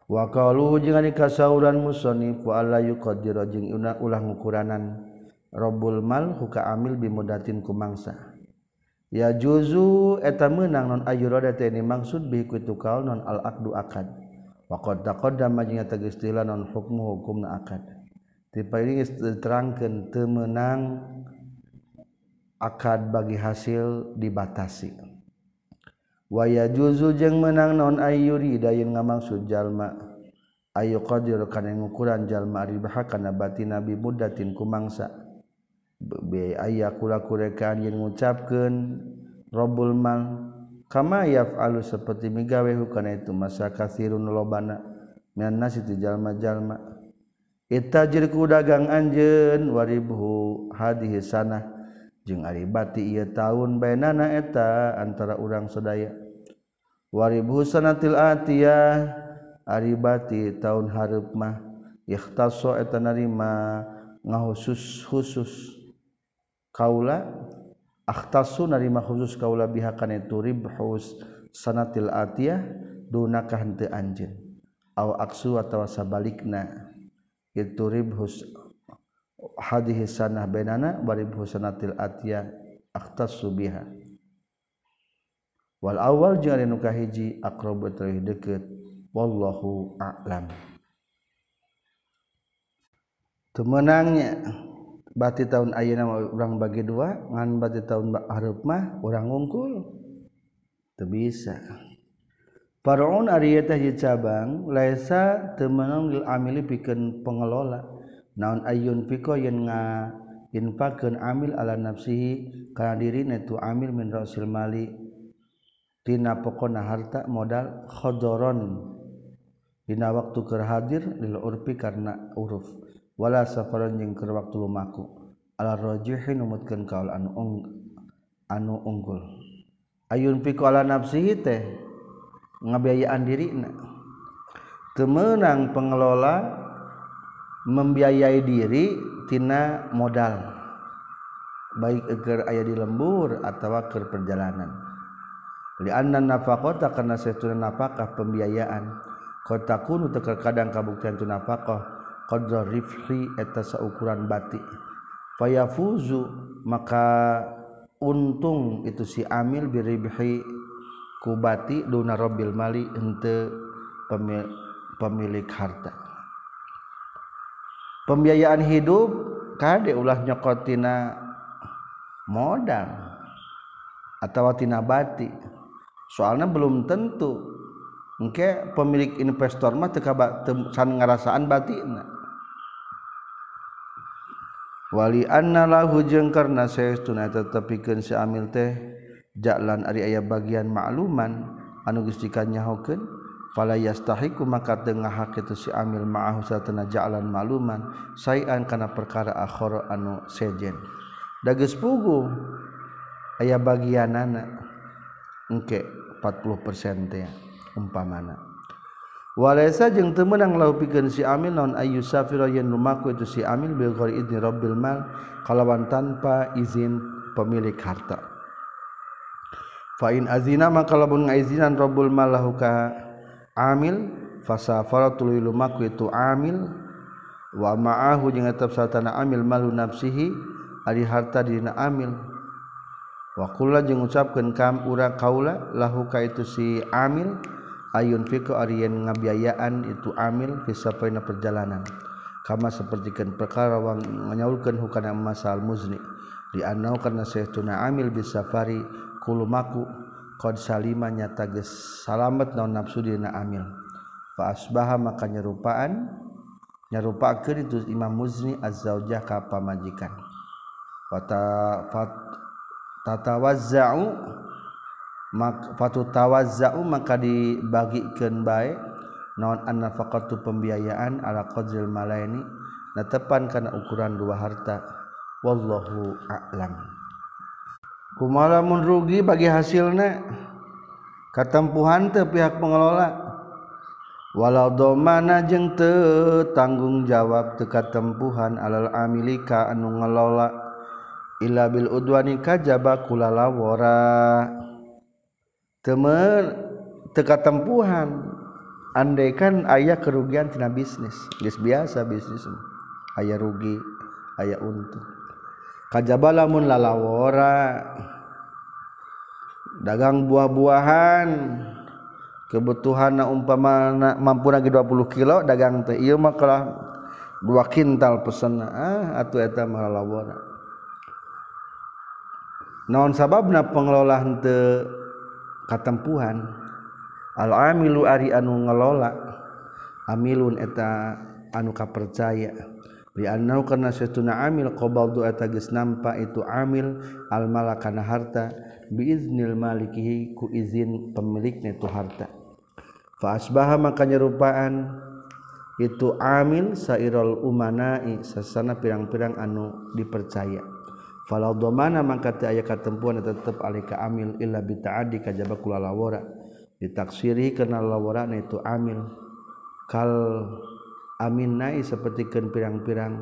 wakalu jeung ari kasauran musannif wa alla yuqaddiru jeung ulah ngukuranan Rabbul mal huka amil bimudatin kumangsa. Ya juzu eta meunang non ayyurada teh ini maksud bi kitu kaul non al aqdu akad. Wa qad taqaddama jeung tegas non hukmu hukumna akad. Tipe ini diterangkeun teu meunang akad bagi hasil dibatasi. waya juzu jeung menang non ayuri dayin ngamangsud jalma. Ayo qadir kana ngukuran jalma ribaha kana batin nabi mudatin kumangsa. Be aya kula kurekaan yang ngucapkeun rabbul mal kama yaf'alu seperti migawe hukana itu masa kathirun lobana minan nasi ti jalma-jalma. Itajir ku dagang anjen waribhu hadhihi sanah. jeung aribati ia tahun bainana eta antara urang sedaya waribhu sanatil atiyah aribati tahun hareup mah ikhtasso eta narima ngahusus khusus kaula akhtasu narima khusus kaula bihakan itu ribhus sanatil atiyah dunakah henteu anjeun. Aw aksu atawa sabalikna itu ribhus hadhihi sanah bainana barib husanatil atiyah aktas subiha wal awal jeung anu kahiji aqrabu teuih deukeut wallahu a'lam. Temenangnya bati tahun ayeuna urang bagi dua ngan bati tahun hareup mah urang ngungkul. Teu bisa. Faraun ari eta cabang laisa temenang lil amili pikeun pengelola. naon ayun piko yen nga infakeun amil ala nafsihi kana dirina tu amil min rasil mali. Tina pokona harta modal khodoron. Dina waktu keur hadir lil urfi karena uruf. Wala safaron jeung keur waktu lumaku. Ala rajihi numutkeun kaul anu ung, anu unggul. Ayun piko ala nafsihi teh ngabiayaan diri temenang pengelola membiayai diri tina modal. Baik agar ayah di lembur atau ke perjalanan. Lianna nafaqata karena saya nafkah pembiayaan. Kota kuno terkadang kabuktian tu nafkah qadra rifli eta saukuran batik. Fayafuzu maka untung itu si amil biribhi kubati duna robil mali ente pemilik harta pembiayaan hidup kade ulah nyokotina modal atau tina bati. Soalnya belum tentu. Engke pemilik investor mah teu can ngarasaan batina. Wali anna lahu jeung karna saestuna tetepikeun si amil teh jalan ari aya bagian makluman anu geus dikanyahokeun. fala yastahiku maka tengahak itu si amil ma'ahu satana ja'lan maluman sayan kana perkara akhara anu sejen. Dageus pugu aya bagianana engke 40% teh umpamana. Walaysa jeung teu meunang lau pikeun si amil non ayu safira yen lumaku itu si amil bil qari idni rabbil mal kalawan tanpa izin pemilik harta. Fa in azina maka lamun ngaizinan rabbul mal lahu ka amil fasafara tuluy lumaku itu amil wa ma'ahu jeung eta satana amil malu nafsihi ari harta dina amil. Wa qulna jeung ucapkeun kam urang kaula lahu ka itu si amil ayun fiku ari yen ngabiayaan itu amil fi safaina perjalanan. Kama sapertikeun perkara wang nyaulkeun hukana masal muzni di anau karena saytuna amil bisafari kulumaku. Kod salima nyata geus salamet naon nafsu dina amil. Fa asbaha maka nyerupaan nyarupakeun itu Imam Muzni az-zaujah ka pamajikan. Fata fat tatawazza'u mak fatu tawazza'u maka dibagikeun bae naon an-nafaqatu pembiayaan ala qadzil malaini natepan kana ukuran dua harta. Wallahu a'lam. kumalamun rugi bagi hasilnya. Ketempuhan ke pihak pengelola. Walau domana jeng te tanggung jawab teka tempuhan alal amilika anu ngelola illa bil udwani kajaba kulalawara. Temer teka tempuhan andaikan ayah kerugian tina bisnis. Bis biasa bisnis ayah rugi ayah untung. kajaba lamun lalawora dagang buah-buahan. Kebutuhan umpama mampu lagi 20 kilo dagang teh iya mah kalah dua kintal pesen ah atuh eta mah lalawara. Naon sababna pengelola henteu katempuhan? Al amilu ari anu ngelola amilun eta anu kapercaya. Riannau karena setuna amil qobal doa tagis nampa itu amil al malakana harta biiznil malikihi ku izin pemiliknya itu harta. Fa asbaha maka nyerupaan itu amil sairul umanai sasana pirang-pirang anu dipercaya. Falau domana maka ti aya katempuan tetep alika amil illa bita'adi kajaba kula lawara. Ditaksiri kana lawara itu amil kal amin nai sepertikan pirang-pirang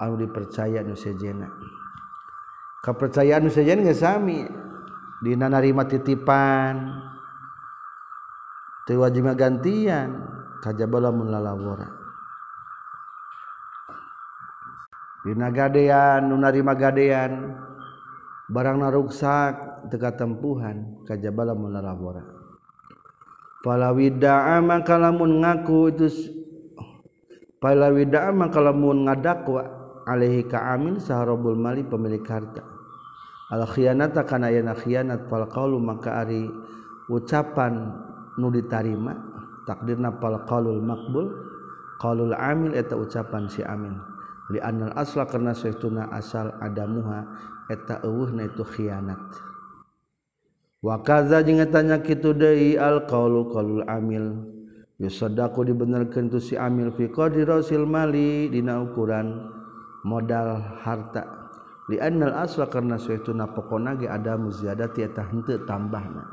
anu dipercaya nu sejena. Kepercayaan nu sejena geus sami. Dina narima titipan teu gantian kajabala mun lalawara. Dina gadean nu narima gadean barang naruksak teka tempuhan kajabala mun lalawara. Pala wida'a kalamun ngaku itu Paila widaan maka ngadakwa alaihi ka amin saharobul mali pemilik harta. Al khianata kana yana khianat fal qaulu maka ari ucapan nu ditarima takdirna fal qaulul maqbul qaulul amil eta ucapan si amin. Li annal asla karena saituna asal adamuha eta eueuhna itu khianat. Wa kaza jeung tanya kitu deui al qaulu qaulul amil. Yusaddaqu dibenerkeun tu si amil fi rasil mali dina ukuran modal harta. Li annal asla karena saestuna pokona ge ada muziadati eta henteu tambahna.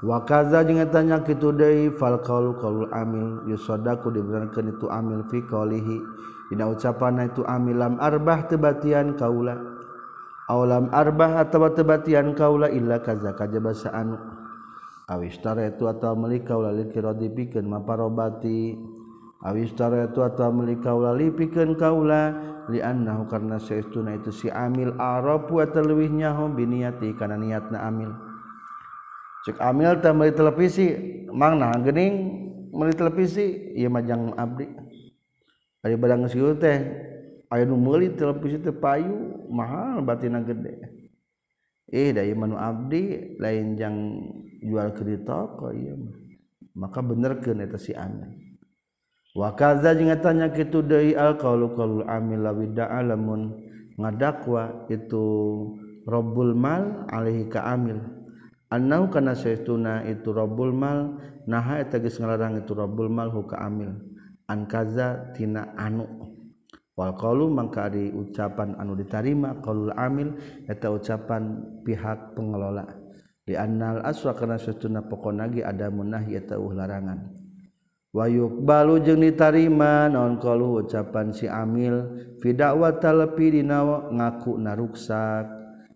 Wakaza jeung tanya kitu deui fal qaulu qaul amil. Yusadaqu dibenarkeun itu amil fi qaulihi. Dina ucapan itu amil lam arbah tebatian kaula. Aw arbah atawa tebatian kaula illa kaza kajaba anu awistar itu atau melik kaulali kira dipikeun maparobati. Awistar itu atau melik kaulali pikeun kaula li annahu karna saestuna itu si amil arabu atau atalwihnya nyaho biniati kana niatna amil. Cek amil teh meuli televisi mangna geuning meuli televisi ieu majang abdi. Ari barang geus teh aya nu meuli televisi teh payu mahal batina gede. eh dari manu abdi lain yang jual ke di toko iya mah. Maka bener ke neta si anak wa kaza jeung tanya kitu deui al qaulu qaulul amil lawi da'alamun ngadakwa itu rabbul mal alaihi ka amil. Annau kana saytuna itu rabbul mal naha eta geus ngalarang itu rabbul mal hu ka amil. An kaza tina anu. Walqalu mangka ari ucapan anu ditarima qaulul amil eta ucapan pihak pengelola. Di annal aswa kana satuna pokona ge ada munahi eta larangan. Wa yuqbalu jeung ditarima naon qalu ucapan si amil fi da'wata lepi dina ngaku naruksak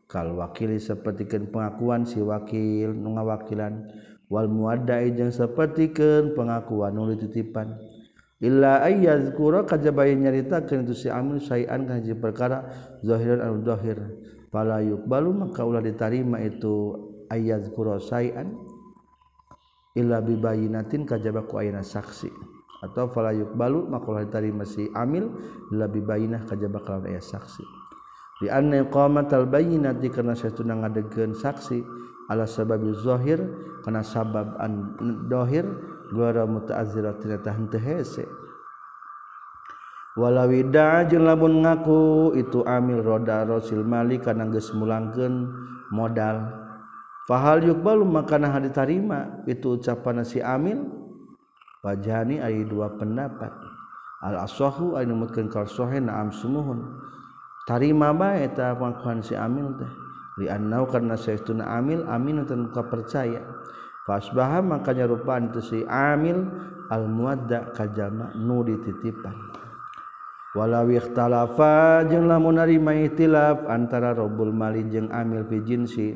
kal wakili sapertikeun pengakuan si wakil nu ngawakilan wal muaddai jeung sapertikeun pengakuan nu titipan. Illa ayyazkura kajaba nyaritakeun itu si amil sayan kana perkara zahiran anu zahir. Fala yuqbalu maka ulah ditarima itu ayyazkura sayan illa bibayinatin kajaba ku ayana saksi. Atau fala yuqbalu maka ulah ditarima si amil illa bibayinah kajaba kalau aya saksi. Talbayinati karena saya tunang ngadegan saksi gora mutazila ternyata hente hese. Walawida jeung lamun ngaku itu amil roda rasul mali kana geus mulangkeun modal. Fahal yuqbalu makana hadi tarima itu ucapan si amil wajani ari dua pendapat. Al aswahu ari numutkeun kal sahih na'am sumuhun. Tarima bae eta pangakuan si amil teh. Li annau karna sayyiduna amil amin teu percaya Fasbaha makanya rupaan itu si amil al muadda kajama nu dititipan. Walau ikhtalafa jeung lamun narima maitilaf antara robul mali jeung amil fi jinsi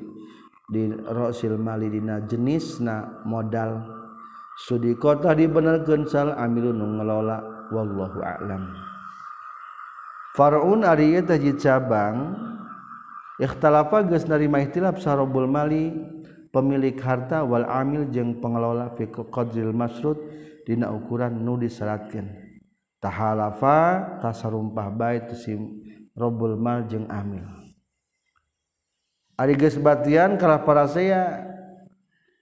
di rosil mali dina jenisna modal sudi kota dibenerkeun sal amilun ngelola wallahu a'lam. Faraun ari eta cabang ikhtalafa geus narima ihtilaf sarobul mali pemilik harta wal amil jeung pengelola fi qadril masrud dina ukuran nu disaratkeun tahalafa tasarumpah bae tu si robul mal jeung amil. Ari geus batian kalah parasea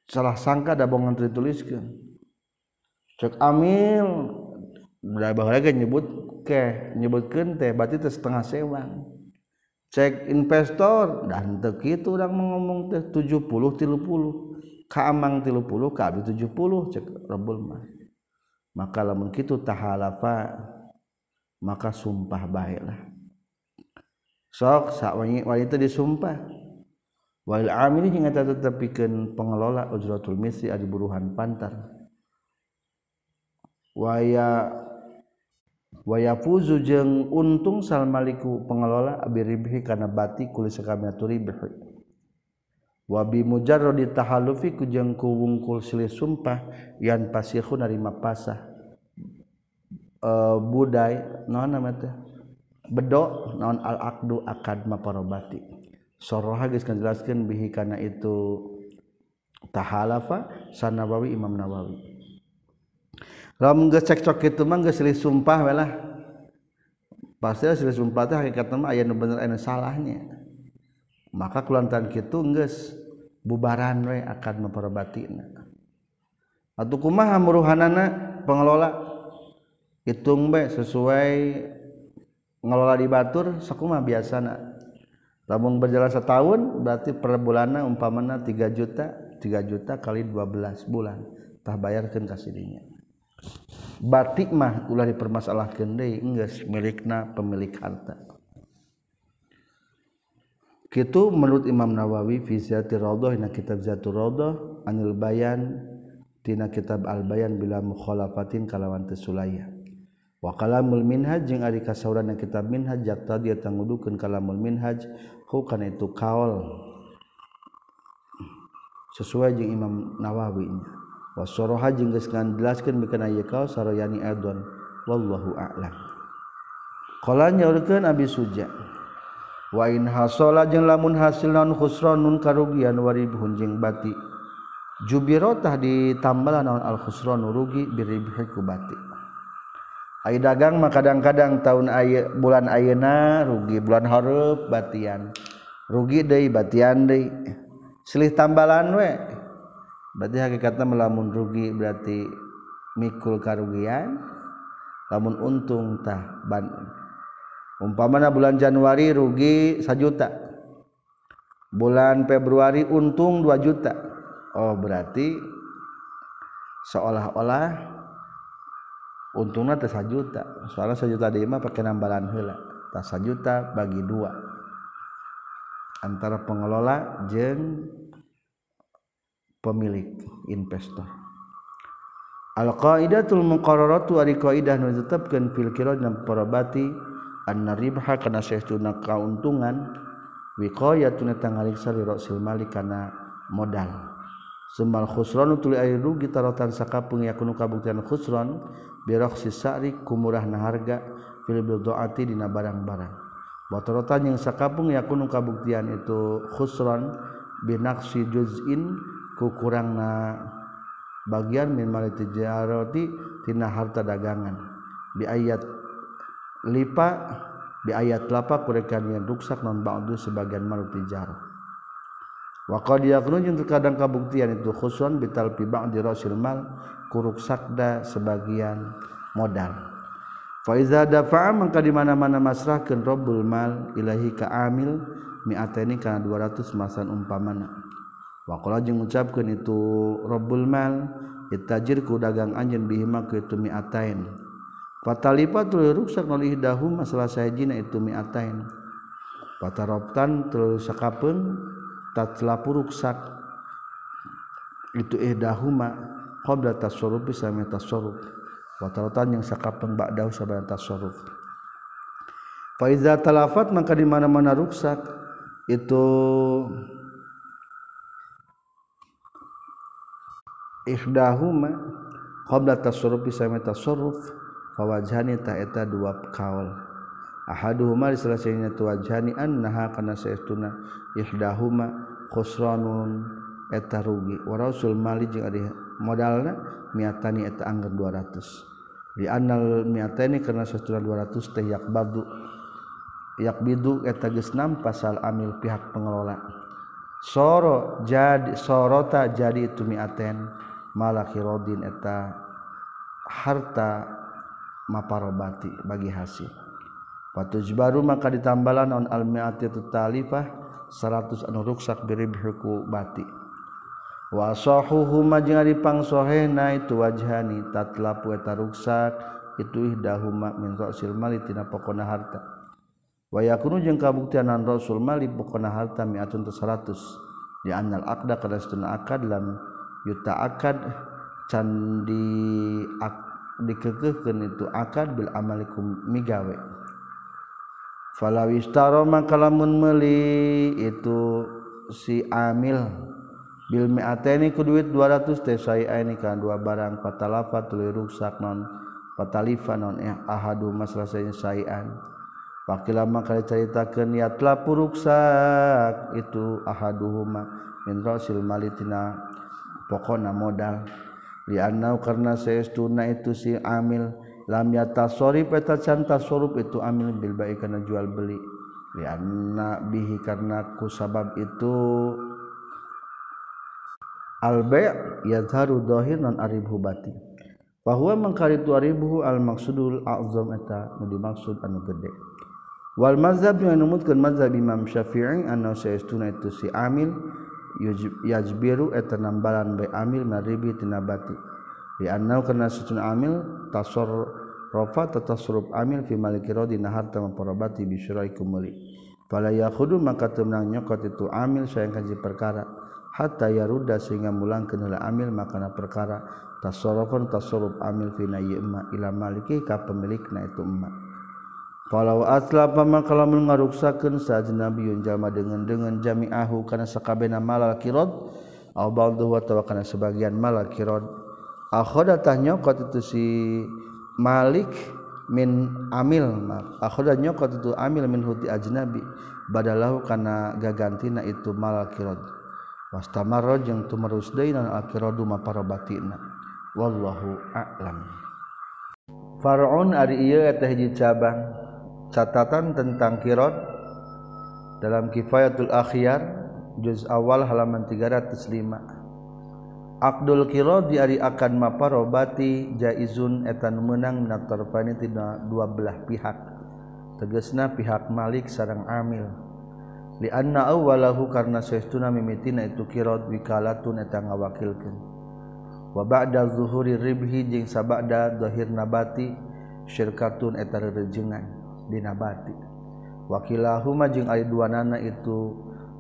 salah sangka da bongan dituliskeun. Cek amil da baheula nyebut ke nyebutkeun teh berarti teh setengah sewang. Cek investor dan itu orang mengomong teh 70 30 kaamang 30 ka abdi 70 cek rebul mah. Maka lamun kitu tahalafa maka sumpah baik lah. Sok sak wanita disumpah. Wal amili hingga tetepikeun pengelola ujratul misli adi buruhan pantar. Waya waya fuzu jeung untung salmaliku pengelola abiribhi kana bati kulis sakabehna ribhi wabi mujarradi tahalufi ku jeung ku wungkul silih sumpah yan pasihu narima pasah. E, budai naon nama teh? Bedo naon al aqdu akad maparobati. Soroha geus ngajelaskeun bihi kana itu tahalafa sanawawi imam nawawi. kalau cekcok itu mah geus sumpah we lah. Pasti silih sumpah teh hakikatna mah aya nu bener aya salahnya. Maka kulantaran kitu geus bubaran we akan memperbatina atuh kumaha muruhanana pengelola? Hitung baik sesuai ngelola di batur sakuma biasana. Lamun berjalan setahun berarti per bulanna umpamana 3 juta 3 juta kali 12 bulan. Tah bayarkeun ka sidinya. batik mah ulah dipermasalahkan deui geus milikna pemilik harta. Kitu menurut Imam Nawawi fi Zatir Radhah dina kitab Zatur Radhah anil bayan tina kitab al bayan bila mukhalafatin kalawan tesulaya wa kalamul minhaj jeung ari kasauran kitab minhaj jak tadi tangudukeun kalamul minhaj ku kana itu kaul sesuai jeung Imam Nawawi nya wasoroha jeung geus ngandelaskeun bikeun ieu kaos sarayani adon wallahu a'lam. Qala nyaurkeun abi suja wa in hasala jeung lamun hasil non khusranun karugian waribhun jeung bati. Jubiro tah ditambal naon al khusron rugi biribhi ku bati. Dagang mah kadang-kadang tahun aya bulan ayeuna rugi bulan hareup batian. Rugi deui batian deui. Silih tambalan we. Berarti kata melamun rugi berarti mikul karugian namun untungtah Bandung umpamana bulan Januari rugi 1 juta bulan Februari untung 2 juta. Oh berarti seolah-olah untungnya tas juta soalnya sejuta lima pakai nambalan hela tas juta bagi dua. Antara pengelola jeng pemilik investor. Al-qaidatul muqarraratu ari qaidah nu ditetepkeun fil qiraj dan parabati anna ribha kana saestuna kauntungan wiqayatun tangariksa li rasul malik kana modal. Sumal khusran tuli ari rugi tarotan sakapeung yakunu kabuktian khusran biraksi sa'ri kumurahna harga fil bidhaati dina barang-barang. Bataratan yang sakapeung yakunu kabuktian itu khusran binaksi juz'in ku kurang na bagian min mali tijarati tina harta dagangan. Di ayat lipa di ayat lapak kurekan yang ruksak non ba'du sebagian malu tijar wa qad yakunu terkadang kabuktian itu khusun bital pi ba'di rasil mal kuruk sakda sebagian modal. Fa iza dafa'a mangka di mana-mana masrahkeun rabbul mal ilahi ka amil mi'ataini kana 200 masan umpamana Wakola jeng ucapkan itu Robul mal itajirku dagang anjen bihima ke itu miatain. Fatalipa tulu rusak nolih dahum masalah saya jina itu miatain. Fataroptan tulu sakapun tatlapu ruksak itu eh ihdahuma qabla bisa sama tasoruf. Fataroptan yang sakapun ba'dahu sabana tasoruf. Faiza talafat maka di mana-mana rusak itu ihdahuma qabla tasarrufi sama tasarruf fawajhani ta eta dua kaul. Ahaduhuma selesainya tu wajhani annaha kana saestuna ihdahuma khusranun eta rugi. Wa rasul mali jeung ari modalna miatani eta anggar 200 di anal miatani karena saestuna 200 teh yakbadu yakbidu eta geus pasal amil pihak pengelola. Soro jadi sorota jadi itu miaten. malaki rodin eta harta maparobati bagi hasil. Patuj baru maka ditambalan on almiati talifah 100 anu ruksak biribhiku bati. Wa sahuhu majeng ari pangsohena itu wajhani tatlapu eta ruksak itu ihdahuma min rasil mali tina pokona harta. Wa yakunu jeung kabuktian rasul mali pokona harta mi'atun tu 100 di annal aqda kada akad lam yuta akad can di ak dikekehkeun itu akad bil amalikum migawe. Falawistaro maka lamun meuli itu si amil bil mi'ateni ku duit 200 teh ini kan dua barang patalafa tuluy ruksak non patalifa non eh ahadu masrasanya sayan Pakila maka diceritakan niat lapu ruksak itu ahaduhuma min rasil malitina pokona modal. Liannau karena sayaestuna itu si amil lam yatasori peta canta sorup itu amil bil baik karena jual beli. Lianna bihi karena ku sabab itu albe bay' yadharu dhahir non aribu hubati bahwa mengkari tu aribu al maksudul azam eta nu dimaksud anu gede. Wal mazhab yang menemukan mazhab Imam Syafi'i anna sayaestuna itu si amil yajbiru eta nambalan bae amil maribi tinabati. Di annau kana sutun amil tasor rofa tatasruf amil fi maliki rodi nahar tama parabati bi kumuli. Fala yakhudu maka temenang nyokot itu amil sayang kaji perkara. Hatta yaruda sehingga mulang kenala amil makana perkara. Tasorofan tasoruf amil fina yema ila maliki ka pemilikna itu emak kalau atla paman kalamun ngaruksakeun saja nabiun jalma dengan dengan jami'ahu kana sakabena malal kirad aw ba'dahu atawa kana sebagian malal kirad akhadha tahnyaqat itu si Malik min amil akhadha nyaqat itu amil min huti ajnabi. Badalahu kana gagantina itu malal kirad wastamarra jeung tumarus deuna al kiradu maparobatina wallahu a'lam. Far'un ari ieu eta hiji cabang. Catatan tentang kirot dalam kifayatul akhyar juz awal halaman 305 Abdul Kirod diari akan maparobati jaizun etan menang natarfani tina dua belah pihak. Tegesna pihak Malik sarang Amil. Li anna awwalahu karna saestuna mimitina itu kirod wikalatun eta ngawakilkeun. Wa ba'da zuhuri ribhi jeung sabada zahir nabati syirkatun eta rerejengan dinabati wakilahuma jeung ari dua nana itu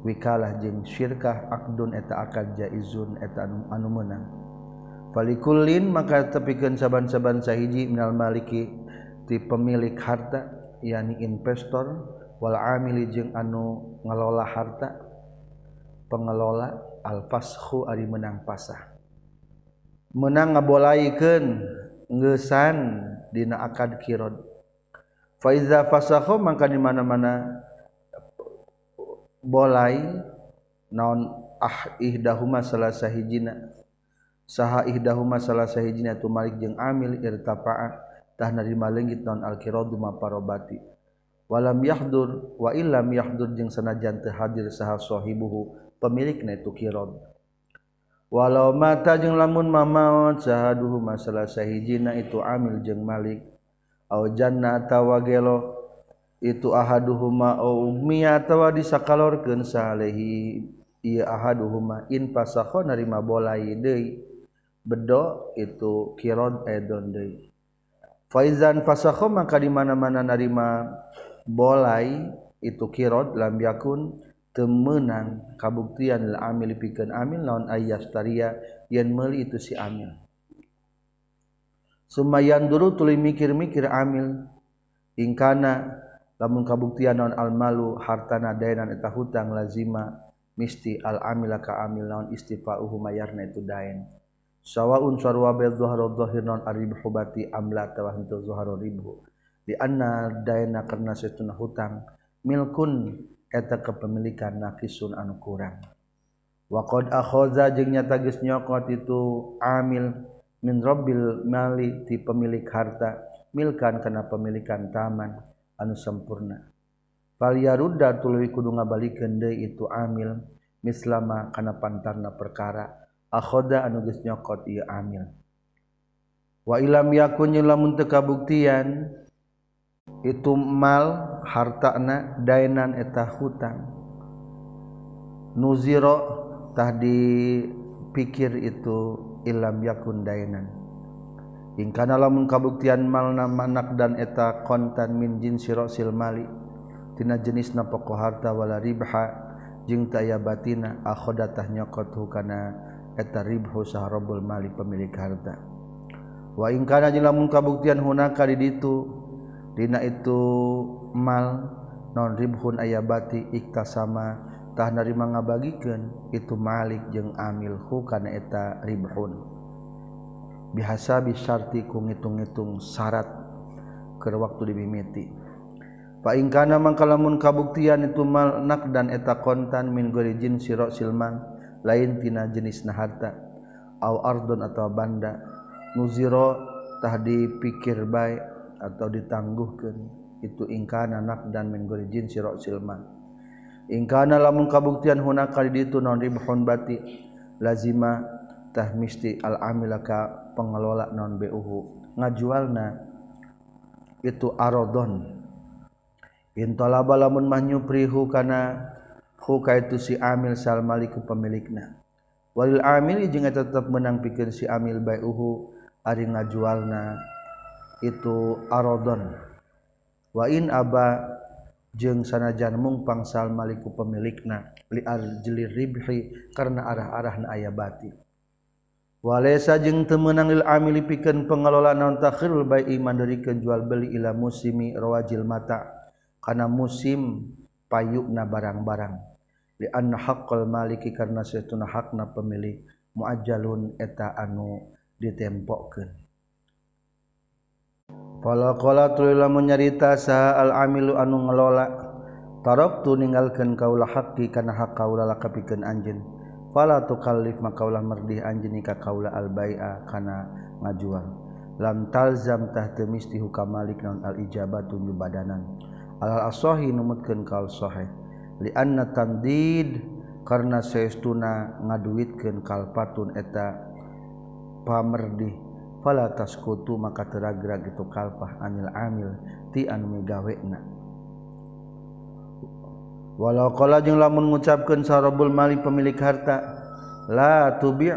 wikalah jeung syirkah akdun eta akad jaizun eta anu, anu menang falikullin maka tepikeun saban-saban sahiji minal maliki ti pemilik harta yakni investor wal amili jeung anu ngelola harta pengelola al fashu ari menang pasah menang ngabolaikeun ngeusan dina akad kirod faiza fasaho maka di mana-mana bolai naon ah ihdahuma salah sahijina. Saha ihdahuma salah sahijina tu malik jeung amil irtafa'a tah narima leungit naon alqiradu maparobati. Walam yahdur wa illam yahdur jeung sanajan teu hadir saha sahibuhu pemilikna itu qirad walau mata jeung lamun mamaot sahaduhu masalah sahijina itu amil jeung malik Aujanna tawagelo itu ahaduhuma au tawa disakalorkeun salehi. Ieu ahaduhuma in pasakho narima bolai deui. Bedo itu kiron edon deui. Faizan pasakho maka di mana-mana narima bolai itu kirod lam yakun temenang kabuktian la amil pikeun amil lawan ayas taria yen meuli itu si amil. Sumayan dulu tuli mikir-mikir amil. Ingkana lamun kabuktian naon almalu hartana dainan eta hutang lazima misti al amila ka amil naon istifa'uhu mayarna itu dain sawaun sarwa bi dhahra dhahir naon aribhu bati amla tawah itu dhahra ribu di anna daina karena setuna hutang milkun eta kepemilikan nakisun anu kurang. Wa qad akhadha jeung nyata geus nyokot itu amil. Min robbil mali ti pemilik harta milkan karena pemilikan taman anu sempurna fal yarudda tuluy kudu ngabalikeun deui itu amil mislama kana pantarna perkara. Akhoda anu geus nyokot ieu amil. Wa ilam yakun lamun teu kabuktian itu mal hartana dainan eta hutang. Nuziro tah dipikir itu ilam yakun dainan. Ingkana lamun kabuktian malna manak dan eta kontan min jin sirosil mali tina jenis na poko harta wala ribha jeung taya batina akhodatah nyokot hukana eta ribhu saharobul mali pemilik harta. Wa ingkana jeung lamun kabuktian hunaka di ditu dina itu mal non ribhun ayabati iktasama sama tah narima ngabagikeun itu Malik jeung Amil hu kana eta ribhun. Bihasa bisarti ku ngitung-ngitung syarat ke waktu dibimiti. Fa in kana mangkalamun kabuktian itu mal nak dan eta kontan min gorijin siro silman lain tina jenis harta au ardon atau banda. Nuziro tah dipikir baik atau ditangguhkeun itu ingkana nak dan min gorijin siro silman. Ingkana lamun kabuktian hunaka di ditu non ribhun bati lazimatah misti al-amilaka pengelola non BUhu ngajualna itu arodon intolaba lamun manyu prihu kana huka itu si amil sal maliku pemilikna. Walil amil jeung tetap menang pikeun si amil bai'uhu ari ngajualna itu arodon wa in aba jeung sanajan mungpangsal Maliku pemilikna liarjli ribhi karena arah-arah na aya bati. Walesa jeung teu meunang lil amili pikeun pengelola naon takhirul bai'i mandarikeun jual beli ila musimi rawajil mata kana musim payukna barang-barang. Li anna haqqal maliki karena setuna hakna pemilik muajjalun eta anu ditempokeun. Falakola tuluy lamun nyarita saha al amilu anu ngelola tarabtu ninggalkeun kaula haqqi kana hak kaula lakapikeun anjeun. Fala tukallif makaulah merdih anjeun ka kaula al bai'a kana ngajual. Lam talzam tah teu misti hukam malik naon al ijabatu badanan. Al asahi numutkeun kaul sahih. Li anna tamdid karena saestuna ngaduitkeun kalpatun eta pamerdih. Fala taskutu maka teragra gitu kalpah anil amil ti anu migawena walau qala jeung lamun ngucapkeun sarabul mali pemilik harta la tubi'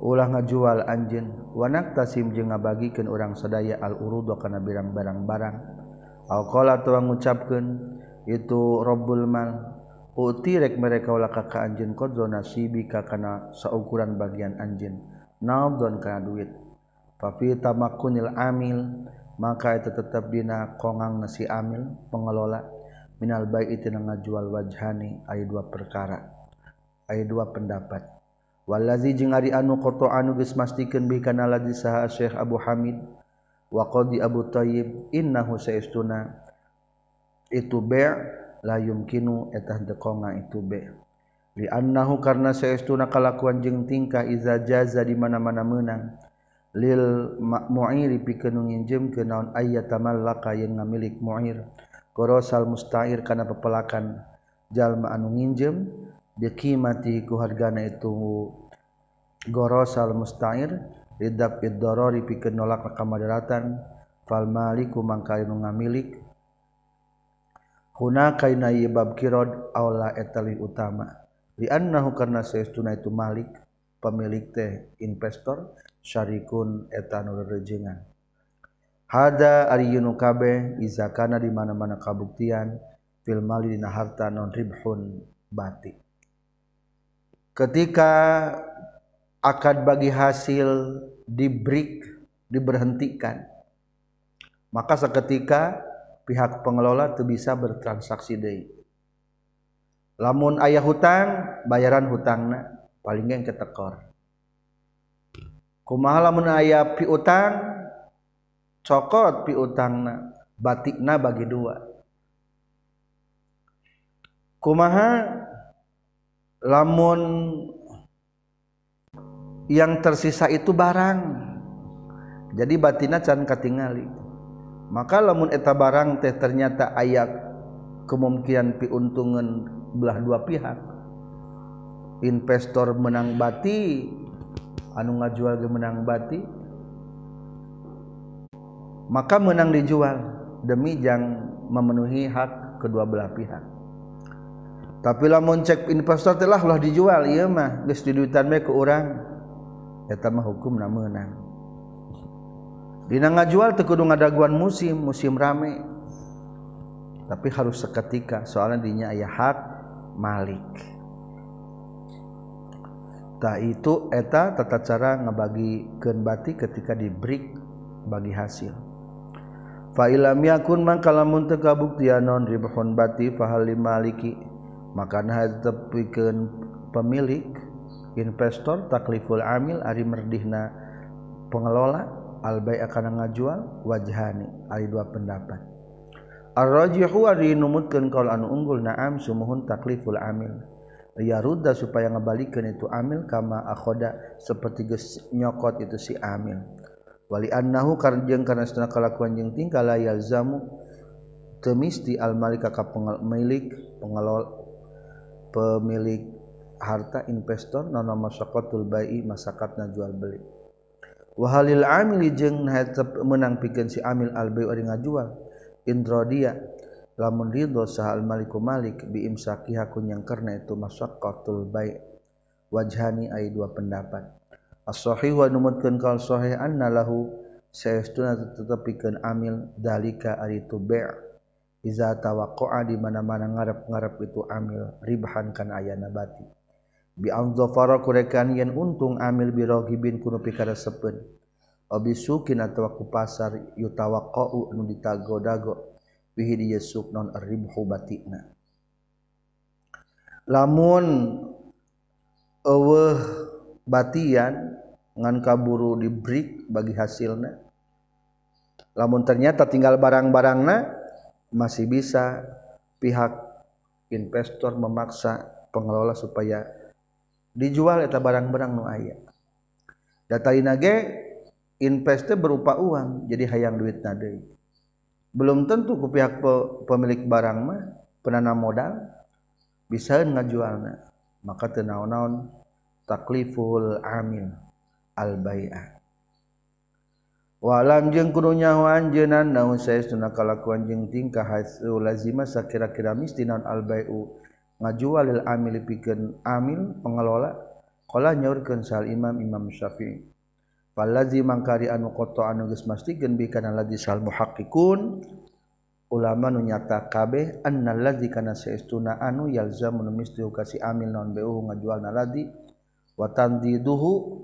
ulah ngajual anjeun wa naktasim jeung ngabagikeun urang sadaya al urudu kana birang-barang barang. Au qala tuang ngucapkeun itu robbul mal utirek mereka ulah kakak anjin kodro nasibi kakana saukuran bagian anjin naudon kana duit tapi tamakunil amil maka itu tetap dina kongang nasi amil pengelola. Minal baik itu ngajual wajhani ayat dua perkara ayat dua pendapat. Walazi jeung ari anu koto anu geus mastikeun bi kana saha Syekh Abu Hamid wa qadi Abu Thayyib innahu saistuna itu be layum kinu etah dekonga itu be. Liannahu karena saestu kalakuan jeung tingkah iza jaza di mana-mana menang lil mu'iri pikeun nginjeumkeun naon ayyatamallaka yang ngamilik mu'ir. Korosal musta'ir kana pepelakan jalma anu nginjem bikimati ku hargana itu gorosal musta'ir ridab iddorori pikeun nolak kamadaratan fal maliku mangka anu ngamilik. Hunaka ina bab kirad aula etali utama. Li annahu karna saestuna itu malik pemilik teh investor syarikun etan rejengan. Hada ari yunu kabe izakana di mana-mana kabuktian fil mali dina harta non ribhun bati. Ketika akad bagi hasil di break diberhentikan maka seketika pihak pengelola itu bisa bertransaksi deh. lamun ayah hutang bayaran hutangna paling yang ketekor. kumaha lamun aya piutang cokot piutangna batikna bagi dua. Kumaha? Lamun yang tersisa itu barang jadi batina can katingali. Maka lamun eta barang teh ternyata ayak kemungkinan piuntungan belah dua pihak. Investor menang bati anu ngajual ge menang bati maka menang dijual demi jang memenuhi hak kedua belah pihak tapi lamun cek investor telah lah dijual iya mah geus diduitan ke orang eta mah hukum menang Dina ngajual teu kudu ngadaguan musim, musim rame. Tapi harus seketika soalnya dinya aya hak malik. tak itu eta tata cara ngebagikan batik ketika diberi bagi hasil. Falam yakun mangkalamun tegabuktian non ribhon bati fahali maliki maka tepikan pemilik investor takliful amil ari merdihna pengelola albay akan ngajual wajhani ari dua pendapat. Arrajihu ari numutkeun qaul anu unggul na'am sumuhun takliful amil. Ya rudda supaya ngabalikan itu amil kama akhoda seperti nyokot itu si amil. Wali annahu karena karena setengah kelakuan yang tingkah layal zamu temisti al malika ka pemilik pengelol pemilik harta investor masyarakat bayi masyarakat na jual beli. Wahalil amil jeng menang piken si amil alba ngajual. Intro dia lamun ridho sahal maliku malik biimsaki hakun yang karena itu masyarakat baik wajhani ay dua pendapat. As-sahih wa numutkeun kal sahih anna lahu saestuna tetepikeun amil dalika ari tu iza tawaqqa'a di mana-mana ngarep-ngarep itu amil ribahan kan ayana bati. Bi anzafara kurekan yen untung amil bi raghibin kuno pikara sepen abi sukin atawa ku pasar yutawaqqa'u anu ditago-dago lamun eueuh batian ngan kaburu dibrik bagi hasilnya lamun ternyata tinggal barang-barangna masih bisa pihak investor memaksa pengelola supaya dijual eta barang-barang nu aya. Data ge investe berupa uang jadi hayang duit na belum tentu ke pihak pe pemilik barang mah penanam modal bisa ngajualna. Maka tenaon-naon takliful amil al bai'ah walam jeung kudu nyaho anjeunna naon saestuna kalakuan jeung tingkah hasil lazima sakira-kira misti naon al bai'u ngajual lil amil pikeun amil pengelola qala nyaurkeun sal imam imam syafi'i. Palladzi mangkari anu qata anu geus mastikeun bi kana ladzi sal muhaqqiqun. Ulama nu nyata kabeh annal ladzi kana saestuna anu yalzamu mesti kasi amil naon beu ngajualna ladzi. Wa tandiduhu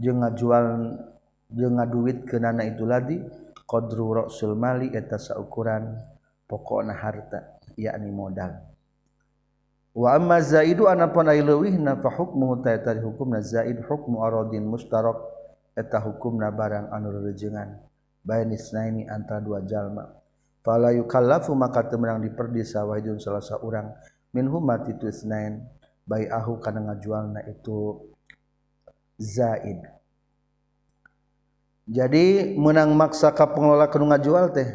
jeung ngajual jeung ngaduit kenana itu ladzi. Qadru ra'sul mali eta saukuran pokona harta yakni modal. Wa amma zaidu anapun ay leuwihna fa hukmu ta hukumna zaid hukmu aradin mustarak eta hukum na barang anurrejengan bayanisnaini antara dua jalma. Fala yukallafu maka temenang diperdi sawahidun salah seorang minhum mati tu isnain. Bayi ahu kana ngajualna itu zaid. Jadi menang maksa ka pengelola kanu ngajual teh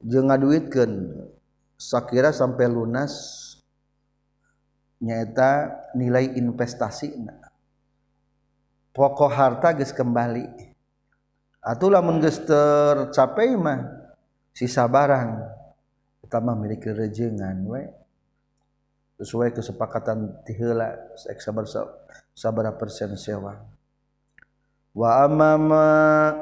jeung ngaduitkeun sakira sampai lunas nyaeta nilai investasi nah pokok harta geus kembali. Atuh lamun geus tercapai mah sisa barang. Kita mah milik rejengan we. Sesuai kesepakatan tiheula sabar sabara persen sewa. Wa amama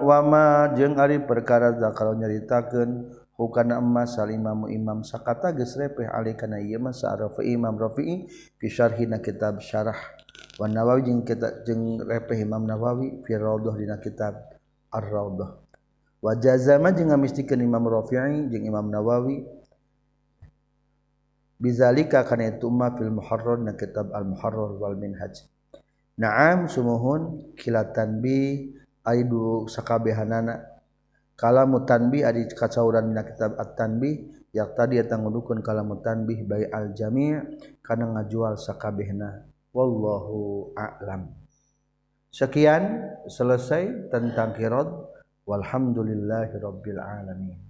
wama jeung ari perkara zakal nyaritakeun hukana emas sal imamu imam sakata geus repeh ali kana ieu mah imam rafi'i fi syarhina kitab syarah wa nawawi jeung kita jeung repeh imam nawawi fi raudhah dina kitab ar-raudhah. Wa jazama jeung ngamistikeun imam rafi'i jeung imam nawawi. Bizalika kana itu ma fil muharrar na kitab al muharrar wal minhaj. Naam sumuhun kilatan bi aidu sakabehanana. Kalamu tanbih adi kacauran dina kitab at-tanbih yak tadi eta ngudukun kalamu tanbih bai al jami' kana ngajual sakabehna wallahu a'lam. Sekian selesai tentang kirad walhamdulillahirabbil alamin